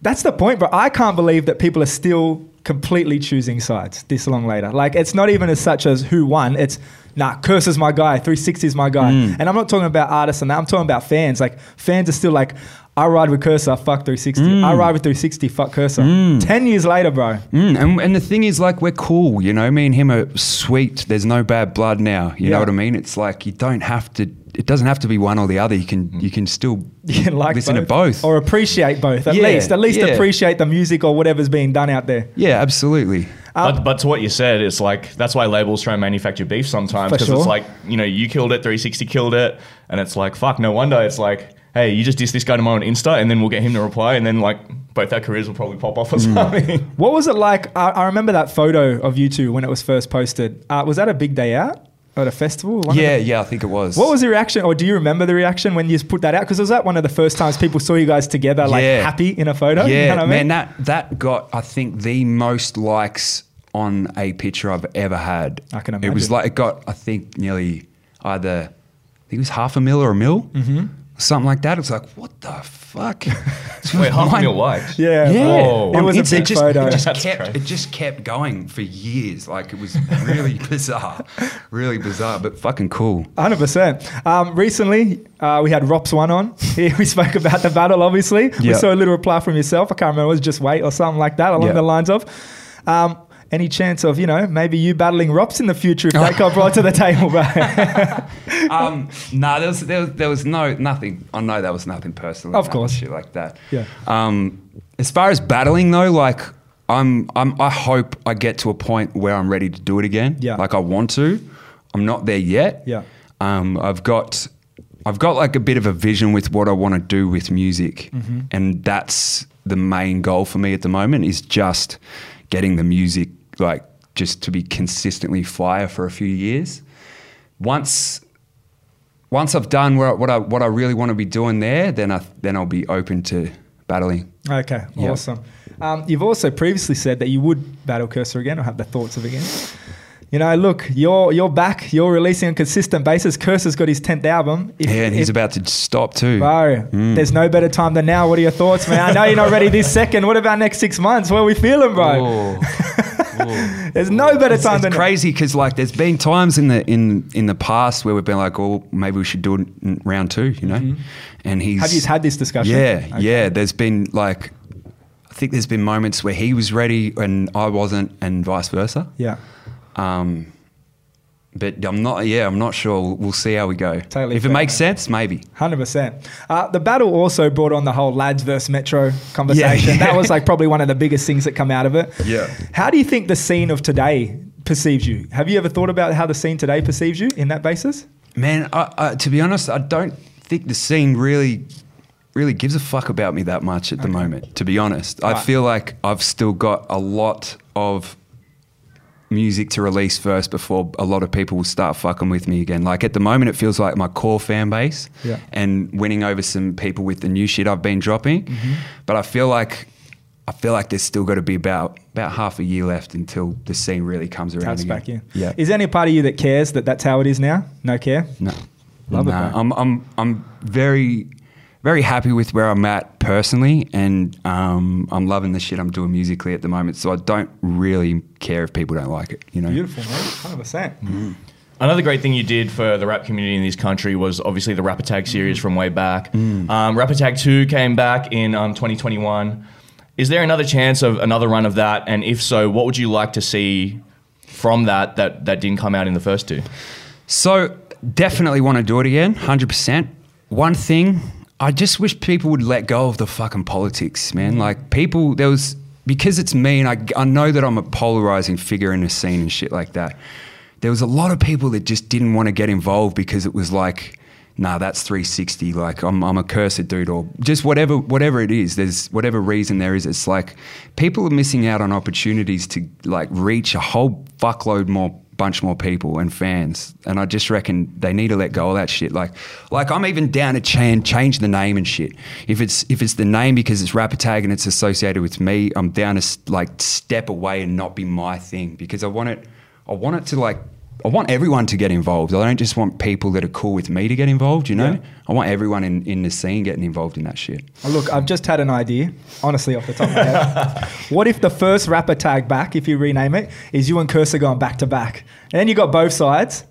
Speaker 1: that's the point, bro. I can't believe that people are still completely choosing sides this long later. Like, it's not even as such as who won. It's, nah, Curse is my guy, 360 is my guy.
Speaker 3: Mm.
Speaker 1: And I'm not talking about artists and that. I'm talking about fans. Like, fans are still like, I ride with Kerser, fuck 360.
Speaker 3: Mm.
Speaker 1: I ride with 360, fuck Kerser. 10 years later, bro.
Speaker 3: Mm, and, and the thing is, like, we're cool, you know. Me and him are sweet. There's no bad blood now. You
Speaker 1: Yeah.
Speaker 3: know what I mean? It's like you don't have to. It doesn't have to be one or the other. You can you can still
Speaker 1: You can like
Speaker 3: listen
Speaker 1: both.
Speaker 3: to both.
Speaker 1: Or appreciate both. At
Speaker 3: Yeah,
Speaker 1: least. At least
Speaker 3: yeah.
Speaker 1: appreciate the music or whatever's being done out there.
Speaker 3: yeah, absolutely.
Speaker 1: Um,
Speaker 2: but, but to what you said, it's like that's why labels try and manufacture beef sometimes because
Speaker 1: sure.
Speaker 2: it's like you know you killed it, 360 killed it, and it's like fuck, no wonder it's like hey, you just diss this guy tomorrow on Insta, and then we'll get him to reply, and then like both our careers will probably pop off or
Speaker 3: Mm.
Speaker 2: something.
Speaker 1: What was it like? I, I remember that photo of you two when it was first posted. Uh, was that a big day out at a festival? One of
Speaker 3: Yeah, yeah, I think it was.
Speaker 1: What was the reaction, or do you remember the reaction when you just put that out? Because was that one of the first times people saw you guys together, like
Speaker 3: Yeah.
Speaker 1: happy in a photo?
Speaker 3: Yeah,
Speaker 1: you know what I
Speaker 3: man,
Speaker 1: mean?
Speaker 3: that that got I think the most likes on a picture I've ever had.
Speaker 1: I can imagine.
Speaker 3: It was like it got I think nearly either I think it was half a mil or a mil, mm-hmm. Something like that. It's like, what the fuck?
Speaker 2: Wait, half a
Speaker 3: Mind-
Speaker 2: mil likes.
Speaker 1: Yeah.
Speaker 3: Yeah,
Speaker 2: Whoa.
Speaker 1: It
Speaker 3: On
Speaker 1: was a big
Speaker 3: it just,
Speaker 1: photo.
Speaker 3: It just
Speaker 2: That's
Speaker 3: kept
Speaker 2: crazy.
Speaker 3: it just kept going for years. Like it was really bizarre, really bizarre, but fucking cool.
Speaker 1: Hundred percent. Um, recently, uh, we had Rops one on. Here we spoke about the battle. Obviously, we saw a little reply from yourself. I can't remember. It was just wait or something like that, along
Speaker 3: Yeah.
Speaker 1: the lines of. Um, any chance of you know maybe you battling Rops in the future if that got brought to the table, bro?
Speaker 3: Um, no, there was, there was there was no nothing. I know that was nothing personal.
Speaker 1: Of course.
Speaker 3: shit like that.
Speaker 1: Yeah.
Speaker 3: Um, as far as battling though, like I'm, I'm, I hope I get to a point where I'm ready to do it again.
Speaker 1: Yeah.
Speaker 3: Like I want to. I'm not there yet.
Speaker 1: Yeah.
Speaker 3: Um, I've got, I've got like a bit of a vision with what I want to do with music,
Speaker 1: Mm-hmm.
Speaker 3: and that's the main goal for me at the moment. Is just getting the music like just to be consistently fire for a few years. Once once I've done what I, what I really want to be doing there, then I then I'll be open to battling.
Speaker 1: okay,
Speaker 3: Yeah.
Speaker 1: awesome. Um, you've also previously said that you would battle Kerser again or have the thoughts of again. You know, look, you're you're back. You're releasing on a consistent basis. Kerser's got his tenth album. If-
Speaker 3: yeah, and he's
Speaker 1: if-
Speaker 3: about to stop too.
Speaker 1: Bro, there's no better time than now. What are your thoughts, man? I know you're not ready this second. What about next six months? Where are we feeling, bro? There's no better
Speaker 3: It's,
Speaker 1: time
Speaker 3: it's
Speaker 1: than
Speaker 3: crazy because like there's been times in the in in the past where we've been like, oh, maybe we should do it in round two, you know. And he's
Speaker 1: Mm-hmm. Have you had this discussion?
Speaker 3: Yeah,
Speaker 1: Okay.
Speaker 3: yeah. There's been like, I think there's been moments where he was ready and I wasn't, and vice versa.
Speaker 1: Yeah.
Speaker 3: Um, but I'm not. Yeah, I'm not sure. We'll, we'll see how we go.
Speaker 1: Totally
Speaker 3: if it makes
Speaker 1: man.
Speaker 3: sense, maybe.
Speaker 1: Hundred percent. Uh, the battle also brought on the whole lads versus Metro conversation.
Speaker 3: Yeah, yeah.
Speaker 1: That was like probably one of the biggest things that come out of it.
Speaker 3: Yeah.
Speaker 1: How do you think the scene of today perceives you? Have you ever thought about how the scene today perceives you in that basis?
Speaker 3: Man, I, I, to be honest, I don't think the scene really, really gives a fuck about me that much at the moment. To be honest, I feel like I've still got a lot of music to release first before a lot of people will start fucking with me again. Like at the moment, it feels like my core fan base
Speaker 1: Yeah.
Speaker 3: and winning over some people with the new shit I've been dropping.
Speaker 1: Mm-hmm.
Speaker 3: But I feel like. I feel like there's still got to be about about half a year left until the scene really comes around again.
Speaker 1: back in.
Speaker 3: Yeah.
Speaker 1: Is there any part of you that cares that that's how it is now? No care.
Speaker 3: No.
Speaker 1: Love it,
Speaker 3: Nah,
Speaker 1: bro.
Speaker 3: I'm I'm I'm very very happy with where I'm at personally and um, I'm loving the shit I'm doing musically at the moment. So I don't really care if people don't like it, you know.
Speaker 1: Beautiful, man. Hundred percent.
Speaker 2: Another great thing you did for the rap community in this country was obviously the Rappertag series from way back. Um, Rappertag 2 came back in um, 2021. Is there another chance of another run of that? And if so, what would you like to see from that that, that didn't come out in the first two?
Speaker 3: So definitely want to do it again, 100%. One thing, I just wish people would let go of the fucking politics, man. Like people, there was, because it's me and I, I know that I'm a polarizing figure in the scene and shit like that. There was a lot of people that just didn't want to get involved because it was like, nah, that's 360. Like I'm, I'm a cursed dude or just whatever, whatever it is. There's whatever reason there is. It's like people are missing out on opportunities to like reach a whole fuckload more bunch more people and fans. And I just reckon they need to let go of that shit. Like, like I'm even down to change change the name and shit. If it's if it's the name because it's Rappertag and it's associated with me, I'm down to like step away and not be my thing because I want it. I want it to like. I want everyone to get involved. I don't just want people that are cool with me to get involved. You know,
Speaker 1: Yeah.
Speaker 3: I want everyone in, in the scene getting involved in that shit.
Speaker 1: Oh, look, I've just had an idea, honestly, off the top of my head. what if the first Rappertag back, if you rename it, is you and Kerser going back to back? And then you got both sides.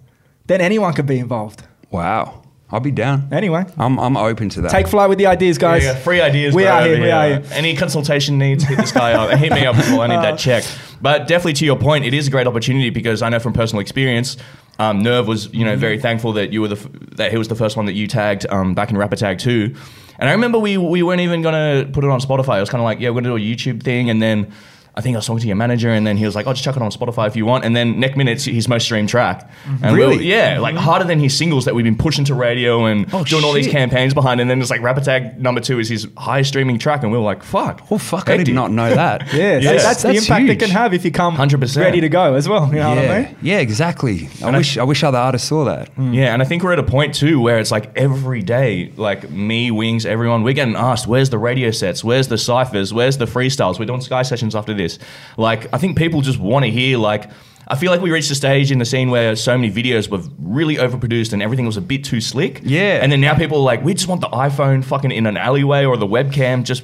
Speaker 1: Then anyone could be involved.
Speaker 3: Wow, I'll be down.
Speaker 1: Anyway,
Speaker 3: I'm I'm open to that.
Speaker 1: take flight with the ideas, guys.
Speaker 2: Yeah, free ideas.
Speaker 1: We
Speaker 2: bro,
Speaker 1: are here. We are here.
Speaker 2: Any consultation needs, hit this guy up. Hit me up as well. I need that check. But definitely to your point, it is a great opportunity because I know from personal experience, um, Nerve was you know very thankful that you were the f- that he was the first one that you tagged um, back in Rappertag two. And I remember we we weren't even gonna put it on Spotify. It was kind of like yeah, we're gonna do a YouTube thing, and then. I think I was talking to your manager, and then he was like, "Oh, just chuck it on Spotify if you want." And then next minute's his most streamed track. Mm-hmm. And we were-
Speaker 3: Really?
Speaker 2: yeah, like mm-hmm. harder than his singles that we've been pushing to radio and
Speaker 3: Oh,
Speaker 2: doing all these campaigns behind. And then it's like Rappertag number two is his highest streaming track, and we were like, "Fuck,
Speaker 3: Oh fuck! I
Speaker 2: Hectic.
Speaker 3: did not know that.
Speaker 1: Yeah, so
Speaker 2: Yeah.
Speaker 1: that's, the impact
Speaker 3: huge.
Speaker 1: it can have if you come
Speaker 2: 100%.
Speaker 1: ready to go as well. You know
Speaker 3: yeah,
Speaker 1: what I mean?
Speaker 3: yeah, exactly. I
Speaker 2: And I-
Speaker 3: wish I wish other artists saw that. Mm.
Speaker 2: Yeah, and I think we're at a point too where it's like every day, like me, Wings, everyone, we're getting asked, where's the radio sets? Where's the ciphers? Where's the freestyles? We're doing Sky sessions after this. Like, I think people just want to hear like I feel like we reached a stage in the scene where so many videos were really overproduced and everything was a bit too slick.
Speaker 3: Yeah.
Speaker 2: And then now people are like, we just want the iPhone fucking in an alleyway or the webcam just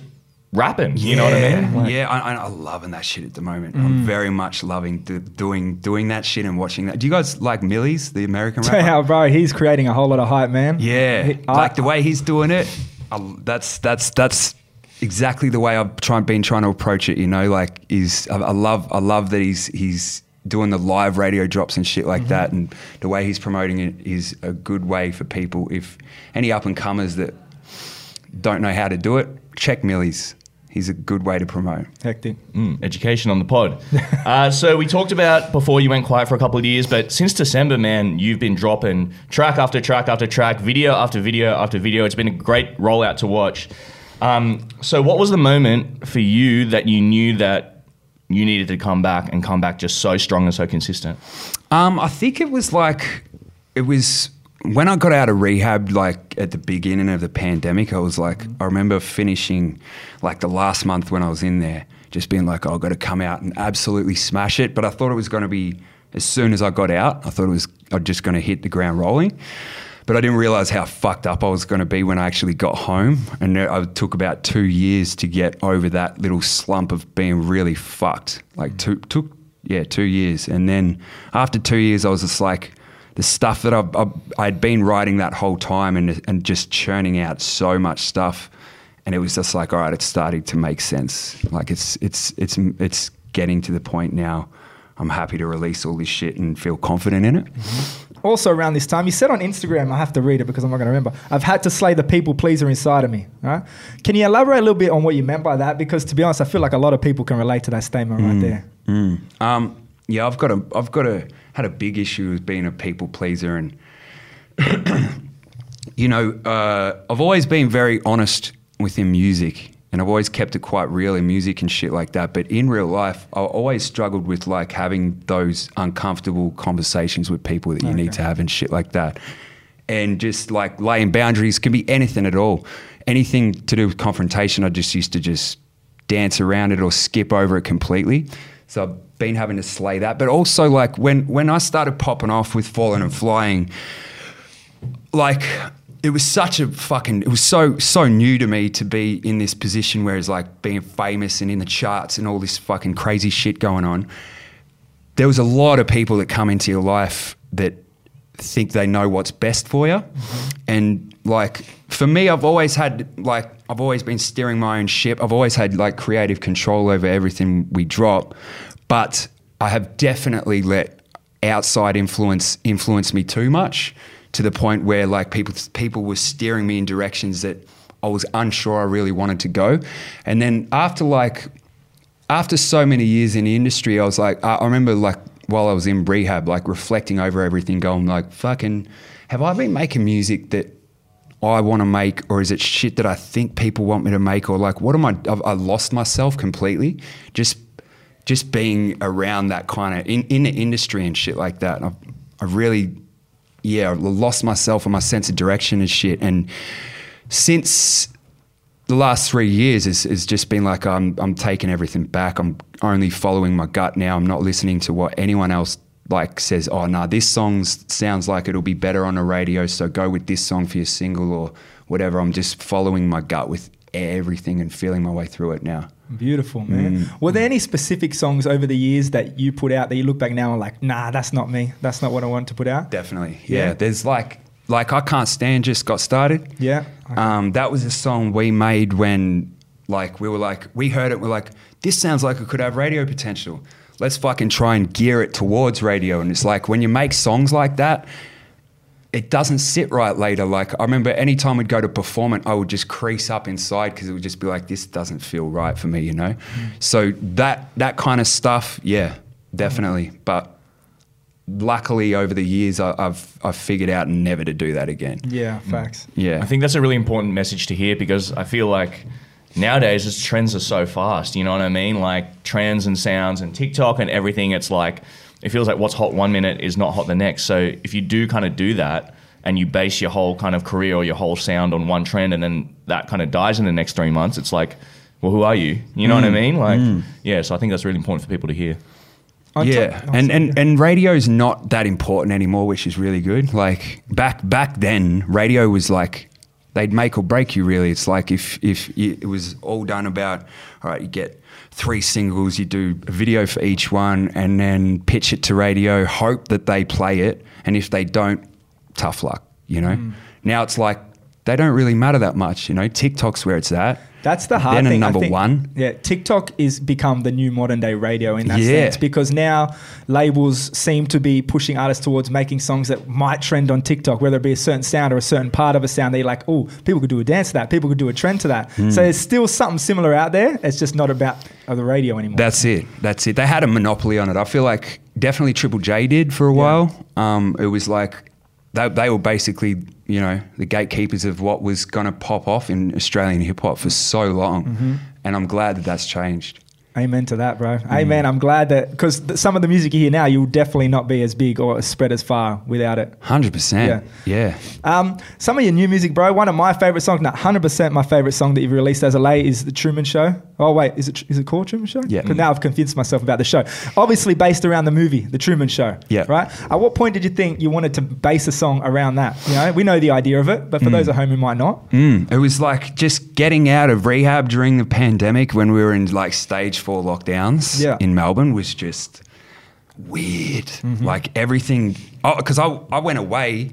Speaker 2: rapping. You know what I mean? Like-
Speaker 3: yeah, I, I- I'm loving that shit at the moment. I'm mm. very much loving do, doing doing that shit and watching that. Do you guys like Millie's, the American rapper?
Speaker 1: How, bro, he's creating a whole lot of hype, man.
Speaker 3: Yeah,
Speaker 1: He- I-
Speaker 3: like the way he's doing it. I, that's that's that's exactly the way I've trying been trying to approach it. You know, like is I, I love I love that he's he's doing the live radio drops and shit like that, and the way he's promoting it is a good way for people. If any up and comers that don't know how to do it, check Millie's. He's a good way to promote.
Speaker 1: Hectic.
Speaker 2: Mm, education on the pod. uh, so we talked about before you went quiet for a couple of years, but since December, man, you've been dropping track after track after track, video after video after video. It's been a great rollout to watch. Um, so, what was the moment for you that you knew that you needed to come back and come back just so strong and so consistent?
Speaker 3: Um, I think it was like it was when I got out of rehab, like at the beginning of the pandemic. I was like, I remember finishing like the last month when I was in there, just being like, oh, I've got to come out and absolutely smash it. But I thought it was going to be as soon as I got out. I thought it was I'm just going to hit the ground rolling. But I didn't realize how fucked up I was going to be when I actually got home. And I took about two years to get over that little slump of being really fucked. Like, mm. two, took, yeah, two years. And then after two years, I was just like, the stuff that I've, I've, I'd been writing that whole time and, and just churning out so much stuff. And it was just like, all right, it's starting to make sense. Like, it's, it's, it's, it's getting to the point now. I'm happy to release all this shit and feel confident in it. Mm-hmm.
Speaker 1: Also, around this time, you said on Instagram, I have to read it because I'm not going to remember. I've had to slay the people pleaser inside of me. Right? Can you elaborate a little bit on what you meant by that? Because to be honest, I feel like a lot of people can relate to that statement right there.
Speaker 3: Um, yeah, I've got a, I've got a, had a big issue with being a people pleaser, and you know, uh, I've always been very honest within music, and I've always kept it quite real in music and shit like that. But in real life, I always struggled with like having those uncomfortable conversations with people that you need to have and shit like that, and just like laying boundaries can be anything at all, anything to do with confrontation. I just used to just dance around it or skip over it completely. So I've been having to slay that. But also like when when I started popping off with Falling and Flying, like it was such a fucking it was so so new to me to be in this position where it's like being famous and in the charts and all this fucking crazy shit going on. There was a lot of people that come into your life that think they know what's best for you. Mm-hmm. And like for me, I've always had like I've always been steering my own ship. I've always had like creative control over everything we drop, but I have definitely let outside influence influence me too much to the point where like people people were steering me in directions that I was unsure I really wanted to go. And then after like after so many years in the industry, I was like, I I remember like while I was in rehab, like reflecting over everything, going like, fucking, have I been making music that I want to make, or is it shit that I think people want me to make, or like, what am I? I've, I lost myself completely, just just being around that kind of in, in the industry and shit like that. I've, I really, yeah, I've lost myself and my sense of direction and shit. And since the last three years has just been like I'm, I'm taking everything back. I'm only following my gut now. I'm not listening to what anyone else like says. Oh, nah, this song sounds like it'll be better on the radio, so go with this song for your single or whatever. I'm just following my gut with everything and feeling my way through it now.
Speaker 1: Beautiful, man.
Speaker 3: Mm.
Speaker 1: Were there any specific songs over the years that you put out that you look back now and like, nah, that's not me. That's not what I want to put out?
Speaker 3: Definitely, yeah.
Speaker 1: Yeah.
Speaker 3: There's like like I can't stand just got started.
Speaker 1: Yeah.
Speaker 3: Um, that was a song we made when, like, we were like, we heard it, we're like, this sounds like it could have radio potential. Let's fucking try and gear it towards radio. And it's like, when you make songs like that, it doesn't sit right later. Like, I remember anytime we'd go to perform it, I would just crease up inside because it would just be like, this doesn't feel right for me, you know? Mm. So that, that kind of stuff, yeah, definitely. But luckily, over the years, I, I've, I've figured out never to do that again.
Speaker 1: Yeah, mm. facts.
Speaker 3: Yeah.
Speaker 2: I think that's a really important message to hear because I feel like nowadays its trends are so fast. You know what I mean? Like trends and sounds and TikTok and everything. It's like it feels like what's hot one minute is not hot the next. So if you do kind of do that and you base your whole kind of career or your whole sound on one trend and then that kind of dies in the next three months, it's like, well, who are you? You know what I mm. mean? Like, mm. yeah. So I think that's really important for people to hear.
Speaker 1: On
Speaker 3: yeah,
Speaker 1: top-
Speaker 3: and and and radio's not that important anymore, which is really good. Like back back then, radio was like they'd make or break you. Really, it's like if if it was all done about all right, you get three singles, you do a video for each one, and then pitch it to radio, hope that they play it, and if they don't, tough luck. You know.
Speaker 1: Mm.
Speaker 3: Now it's like they don't really matter that much. You know, TikTok's where it's at.
Speaker 1: That's the hard
Speaker 3: Then
Speaker 1: thing.
Speaker 3: Number
Speaker 1: think.
Speaker 3: one.
Speaker 1: Yeah, TikTok is become the new modern day radio in that
Speaker 3: Yeah.
Speaker 1: sense because now labels seem to be pushing artists towards making songs that might trend on TikTok, whether it be a certain sound or a certain part of a sound. They're like, oh, people could do a dance to that. People could do a trend to that.
Speaker 3: Hmm.
Speaker 1: So there's still something similar out there. It's just not about the radio anymore.
Speaker 3: That's it. That's it. They had a monopoly on it. I feel like definitely Triple J did for a
Speaker 1: Yeah.
Speaker 3: while. Um, it was like they, they were basically, you know, the gatekeepers of what was going to pop off in Australian hip hop for so long.
Speaker 1: Mm-hmm.
Speaker 3: And I'm glad that that's changed.
Speaker 1: Amen to that, bro.
Speaker 3: Mm.
Speaker 1: Amen. I'm glad that because th- some of the music you hear now, you'll definitely not be as big or spread as far without it.
Speaker 3: 100%. Yeah.
Speaker 1: Um, some of your new music, bro. One of my favorite songs, not hundred percent my favorite song that you've released as a lay is the Truman Show. Oh wait, is it is it called Truman Show?
Speaker 3: Yeah.
Speaker 1: Because now I've convinced myself about the show. Obviously based around the movie, The Truman Show.
Speaker 3: Yeah.
Speaker 1: Right. At what point did you think you wanted to base a song around that? You know, we know the idea of it, but for those at home who might not,
Speaker 3: Mm, it was like just getting out of rehab during the pandemic when we were in like stage four lockdowns
Speaker 1: Yeah.
Speaker 3: in Melbourne was just weird.
Speaker 1: Mm-hmm.
Speaker 3: Like everything, because I, I went away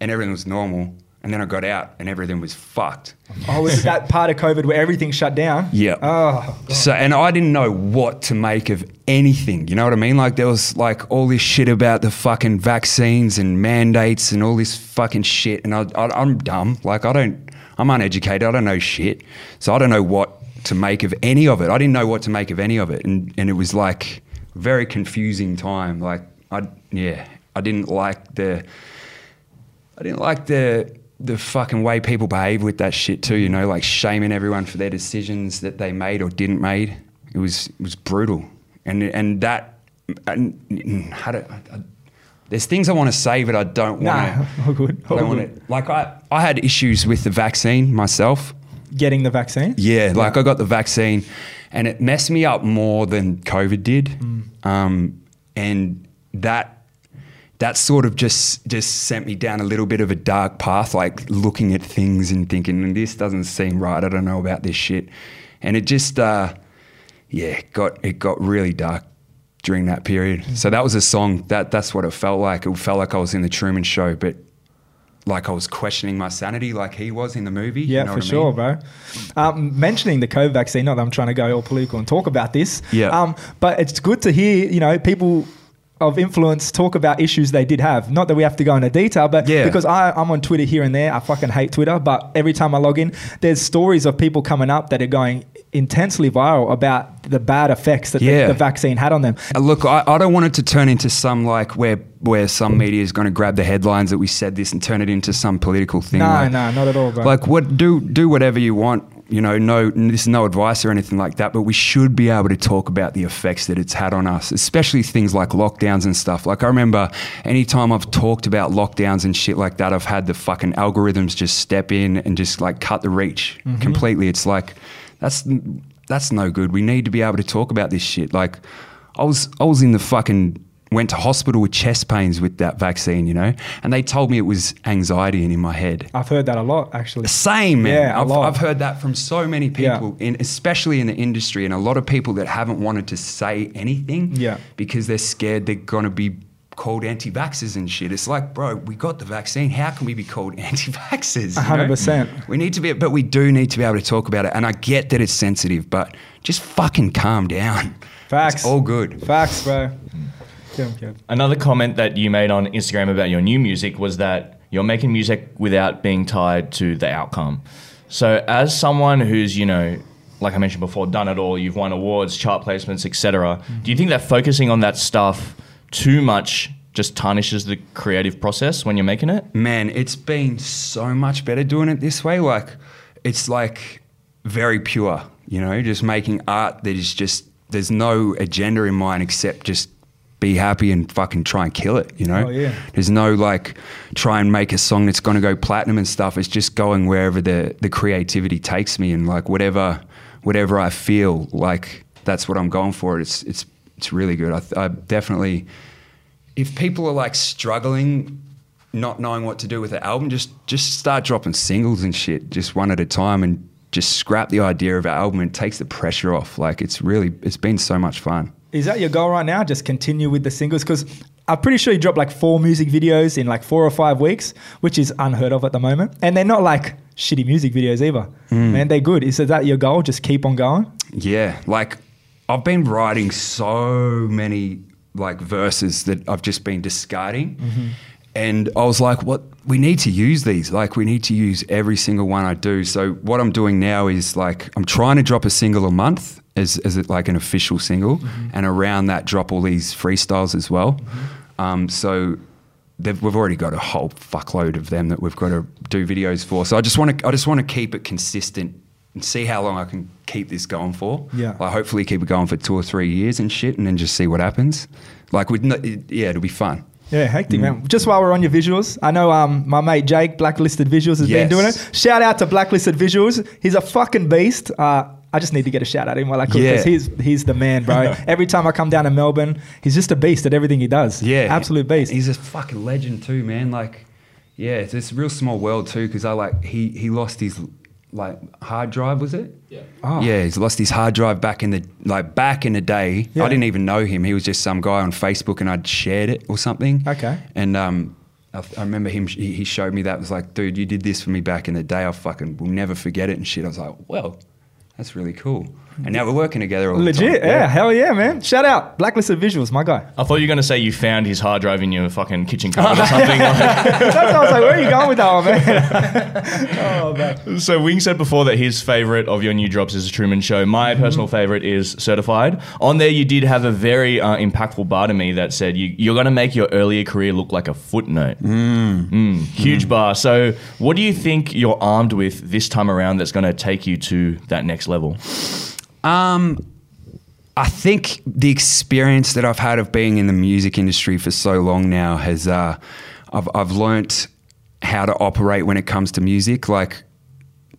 Speaker 3: and everything was normal. And then I got out and everything was fucked.
Speaker 1: oh, was it that part of COVID where everything shut down?
Speaker 3: Yeah.
Speaker 1: Oh,
Speaker 3: So, and I didn't know what to make of anything. You know what I mean? Like there was like all this shit about the fucking vaccines and mandates and all this fucking shit. And I, I, I'm dumb. Like I don't, I'm uneducated. I don't know shit. So I don't know what to make of any of it. I didn't know what to make of any of it. And, and it was like very confusing time. Like I, yeah, I didn't like the, I didn't like the the fucking way people behave with that shit too. You know, like shaming everyone for their decisions that they made or didn't made. It was it was brutal, and and that and how do, I, I, there's things I want to say, but I don't want
Speaker 1: nah,
Speaker 3: to.
Speaker 1: all good.
Speaker 3: I
Speaker 1: All
Speaker 3: don't want to. Like I, I had issues with the vaccine myself.
Speaker 1: Getting the vaccine.
Speaker 3: Yeah, like I got the vaccine, and it messed me up more than COVID did,
Speaker 1: Mm.
Speaker 3: um, and that that sort of just just sent me down a little bit of a dark path, like looking at things and thinking, this doesn't seem right. I don't know about this shit, and it just uh, yeah got it got really dark during that period.
Speaker 1: Mm.
Speaker 3: So that was a song that that's what it felt like. It felt like I was in the Truman Show, but. Like I was questioning my sanity, like he was in the movie. you
Speaker 1: Yeah,
Speaker 3: know
Speaker 1: for
Speaker 3: what I
Speaker 1: sure,
Speaker 3: mean?
Speaker 1: bro. Um, mentioning the COVID vaccine, not that I'm trying to go all political and talk about this.
Speaker 3: Yeah.
Speaker 1: Um, but it's good to hear, you know, people of influence talk about issues they did have. Not that we have to go into detail, but
Speaker 3: Yeah.
Speaker 1: because I, I'm on Twitter here and there. I fucking hate Twitter, but every time I log in, there's stories of people coming up that are going intensely viral about the bad effects that
Speaker 3: Yeah.
Speaker 1: the, the vaccine had on them.
Speaker 3: Uh, Look, I, I don't want it to turn into some like where where some media is going to grab the headlines that we said this and turn it into some political thing.
Speaker 1: No,
Speaker 3: like,
Speaker 1: no, not at all, bro.
Speaker 3: Like what do do whatever you want. You know, no, this is no advice or anything like that. But we should be able to talk about the effects that it's had on us, especially things like lockdowns and stuff. Like I remember, anytime I've talked about lockdowns and shit like that, I've had the fucking algorithms just step in and just like cut the reach
Speaker 1: Mm-hmm.
Speaker 3: completely. It's like that's that's no good. We need to be able to talk about this shit. Like I was I was in the fucking went to hospital with chest pains with that vaccine, you know, and they told me it was anxiety and in my head.
Speaker 1: I've heard that a lot, actually.
Speaker 3: Same, man.
Speaker 1: Yeah, a
Speaker 3: I've,
Speaker 1: lot.
Speaker 3: I've heard that from so many
Speaker 1: Yeah.
Speaker 3: people, in, especially in the industry, and a lot of people that haven't wanted to say anything
Speaker 1: Yeah.
Speaker 3: because they're scared they're going to be called anti-vaxxers and shit. It's like, bro, we got the vaccine. How can we be called anti-vaxxers?
Speaker 1: A
Speaker 3: you
Speaker 1: hundred
Speaker 3: know?
Speaker 1: percent.
Speaker 3: We need to be, but we do need to be able to talk about it. And I get that it's sensitive, but just fucking calm down.
Speaker 1: Facts.
Speaker 3: It's all good.
Speaker 1: Facts, bro. Get 'em, Kev.
Speaker 2: Another comment that you made on Instagram about your new music was that you're making music without being tied to the outcome. So, as someone who's, you know, like I mentioned before, done it all, you've won awards, chart placements, etc. Do you think that focusing on that stuff too much just tarnishes the creative process when you're making it?
Speaker 3: man, it's been so much better doing it this way. Like, it's like very pure, you know, just making art that is just, there's no agenda in mind except just be happy and fucking try and kill it, you know?
Speaker 1: Oh, yeah.
Speaker 3: There's no like try and make a song that's going to go platinum and stuff. It's just going wherever the, the creativity takes me and like whatever, whatever I feel like that's what I'm going for. It's, it's it's really good. I, I definitely, if people are like struggling, not knowing what to do with the album, just just start dropping singles and shit, just one at a time, and just scrap the idea of an album. It takes the pressure off. Like it's really, it's been so much fun.
Speaker 1: Is that your goal right now? Just continue with the singles? Because I'm pretty sure you dropped like four music videos in like four or five weeks, which is unheard of at the moment. And they're not like shitty music videos either. Mm. Man, they're good. Is that your goal? Just keep on going?
Speaker 3: Yeah, like I've been writing so many like verses that I've just been discarding. Mm-hmm. And I was like, what we need to use these. Like we need to use every single one I do. So what I'm doing now is like I'm trying to drop a single a month as, as it like an official single mm-hmm. and around that drop all these freestyles as well. Mm-hmm. Um, so we've already got a whole fuckload of them that we've got to do videos for. So I just want to I just want to keep it consistent and see how long I can keep this going for.
Speaker 1: Yeah.
Speaker 3: Like hopefully keep it going for two or three years and shit, and then just see what happens. Like with no, it, yeah, it'll be fun.
Speaker 1: Yeah, hectic,
Speaker 3: Mm.
Speaker 1: man. Just while we're on your visuals, I know um, my mate Jake, Blacklisted Visuals, has been doing it. Shout out to Blacklisted Visuals. He's a fucking beast. Uh, I just need to get a shout out him while I could because
Speaker 3: Yeah.
Speaker 1: he's, he's the man, bro. Every time I come down to Melbourne, he's just a beast at everything he does.
Speaker 3: Yeah,
Speaker 1: Absolute beast.
Speaker 3: He's a fucking legend too, man. Like, yeah, it's a real small world too. Because I like he he lost his like hard drive, was it?
Speaker 2: Yeah.
Speaker 1: Oh.
Speaker 3: Yeah, he's lost his hard drive back in the like back in the day.
Speaker 1: Yeah.
Speaker 3: I didn't even know him. He was just some guy on Facebook, and I'd shared it or something.
Speaker 1: Okay.
Speaker 3: And um, I, I remember him. He, he showed me that. It was like, dude, you did this for me back in the day. I fucking will never forget it and shit. I was like, well, that's really cool. And now we're working together all the time.
Speaker 1: Legit, yeah. hell yeah, man. Shout out, Blacklisted Visuals, my guy.
Speaker 2: I thought you were going to say you found his hard drive in your fucking kitchen cupboard or something. like-
Speaker 1: That's why I was like, where are you going with that one, man? oh, man.
Speaker 2: So Wing said before that his favorite of your new drops is the Truman Show. My personal favorite is Certified. On there, you did have a very uh, impactful bar to me that said you, you're going to make your earlier career look like a footnote. Mm. Huge bar. So, what do you think you're armed with this time around that's going to take you to that next level?
Speaker 3: Um, I think the experience that I've had of being in the music industry for so long now has, uh, I've, I've learnt how to operate when it comes to music. Like,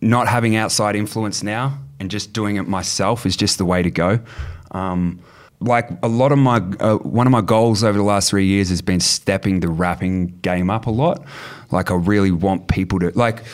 Speaker 3: not having outside influence now and just doing it myself is just the way to go. Um, like a lot of my, uh, one of my goals over the last three years has been stepping the rapping game up a lot. Like, I really want people to, like,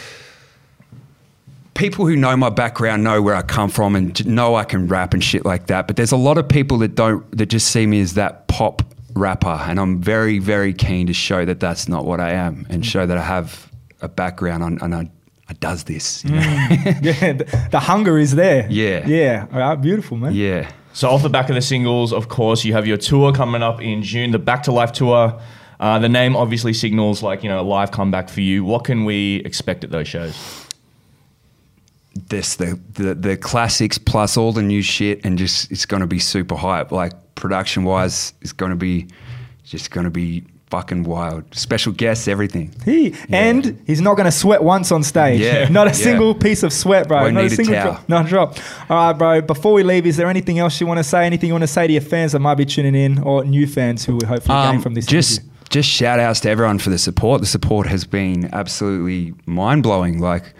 Speaker 3: people who know my background know where I come from and know I can rap and shit like that. But there's a lot of people that don't that just see me as that pop rapper, and I'm very very keen to show that that's not what I am and show that I have a background on and I, I does this. you know?
Speaker 1: Yeah, the, the hunger is there.
Speaker 3: Yeah.
Speaker 1: Yeah. All right, beautiful, man.
Speaker 3: yeah.
Speaker 2: So, off the back of the singles, of course, you have your tour coming up in June, the Back to Life tour. Uh, the name obviously signals like you know a live comeback for you. What can we expect at those shows?
Speaker 3: This the, the the classics plus all the new shit and just it's going to be super hype. Like production wise, it's going to be just going to be fucking wild. Special guests, everything.
Speaker 1: He and he's not going to sweat once on stage.
Speaker 3: Yeah.
Speaker 1: not a
Speaker 3: Yeah.
Speaker 1: single piece of sweat, bro.
Speaker 3: Won't
Speaker 1: not
Speaker 3: need
Speaker 1: a
Speaker 3: a
Speaker 1: single
Speaker 3: towel.
Speaker 1: drop. Not a drop. All right, bro. Before we leave, is there anything else you want to say? Anything you want to say to your fans that might be tuning in, or new fans who will hopefully gain
Speaker 3: Um,
Speaker 1: from this?
Speaker 3: just
Speaker 1: interview?
Speaker 3: just shout outs to everyone for the support. The support has been absolutely mind blowing. Like,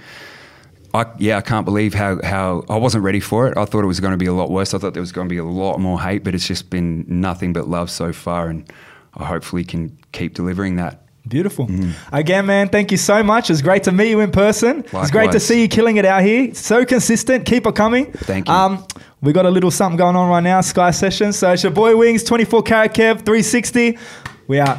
Speaker 3: I yeah, I can't believe how how I wasn't ready for it. I thought it was going to be a lot worse. I thought there was going to be a lot more hate, but it's just been nothing but love so far, and I hopefully can keep delivering that.
Speaker 1: Beautiful.
Speaker 3: Mm.
Speaker 1: Again, man, thank you so much. It's great to meet you in person. It's great to see you killing it out here. So consistent. Keep it coming.
Speaker 3: Thank you.
Speaker 1: Um, we got a little something going on right now, Sky Sessions. So it's your boy Wings, 24 Karat Kev, 360. We out.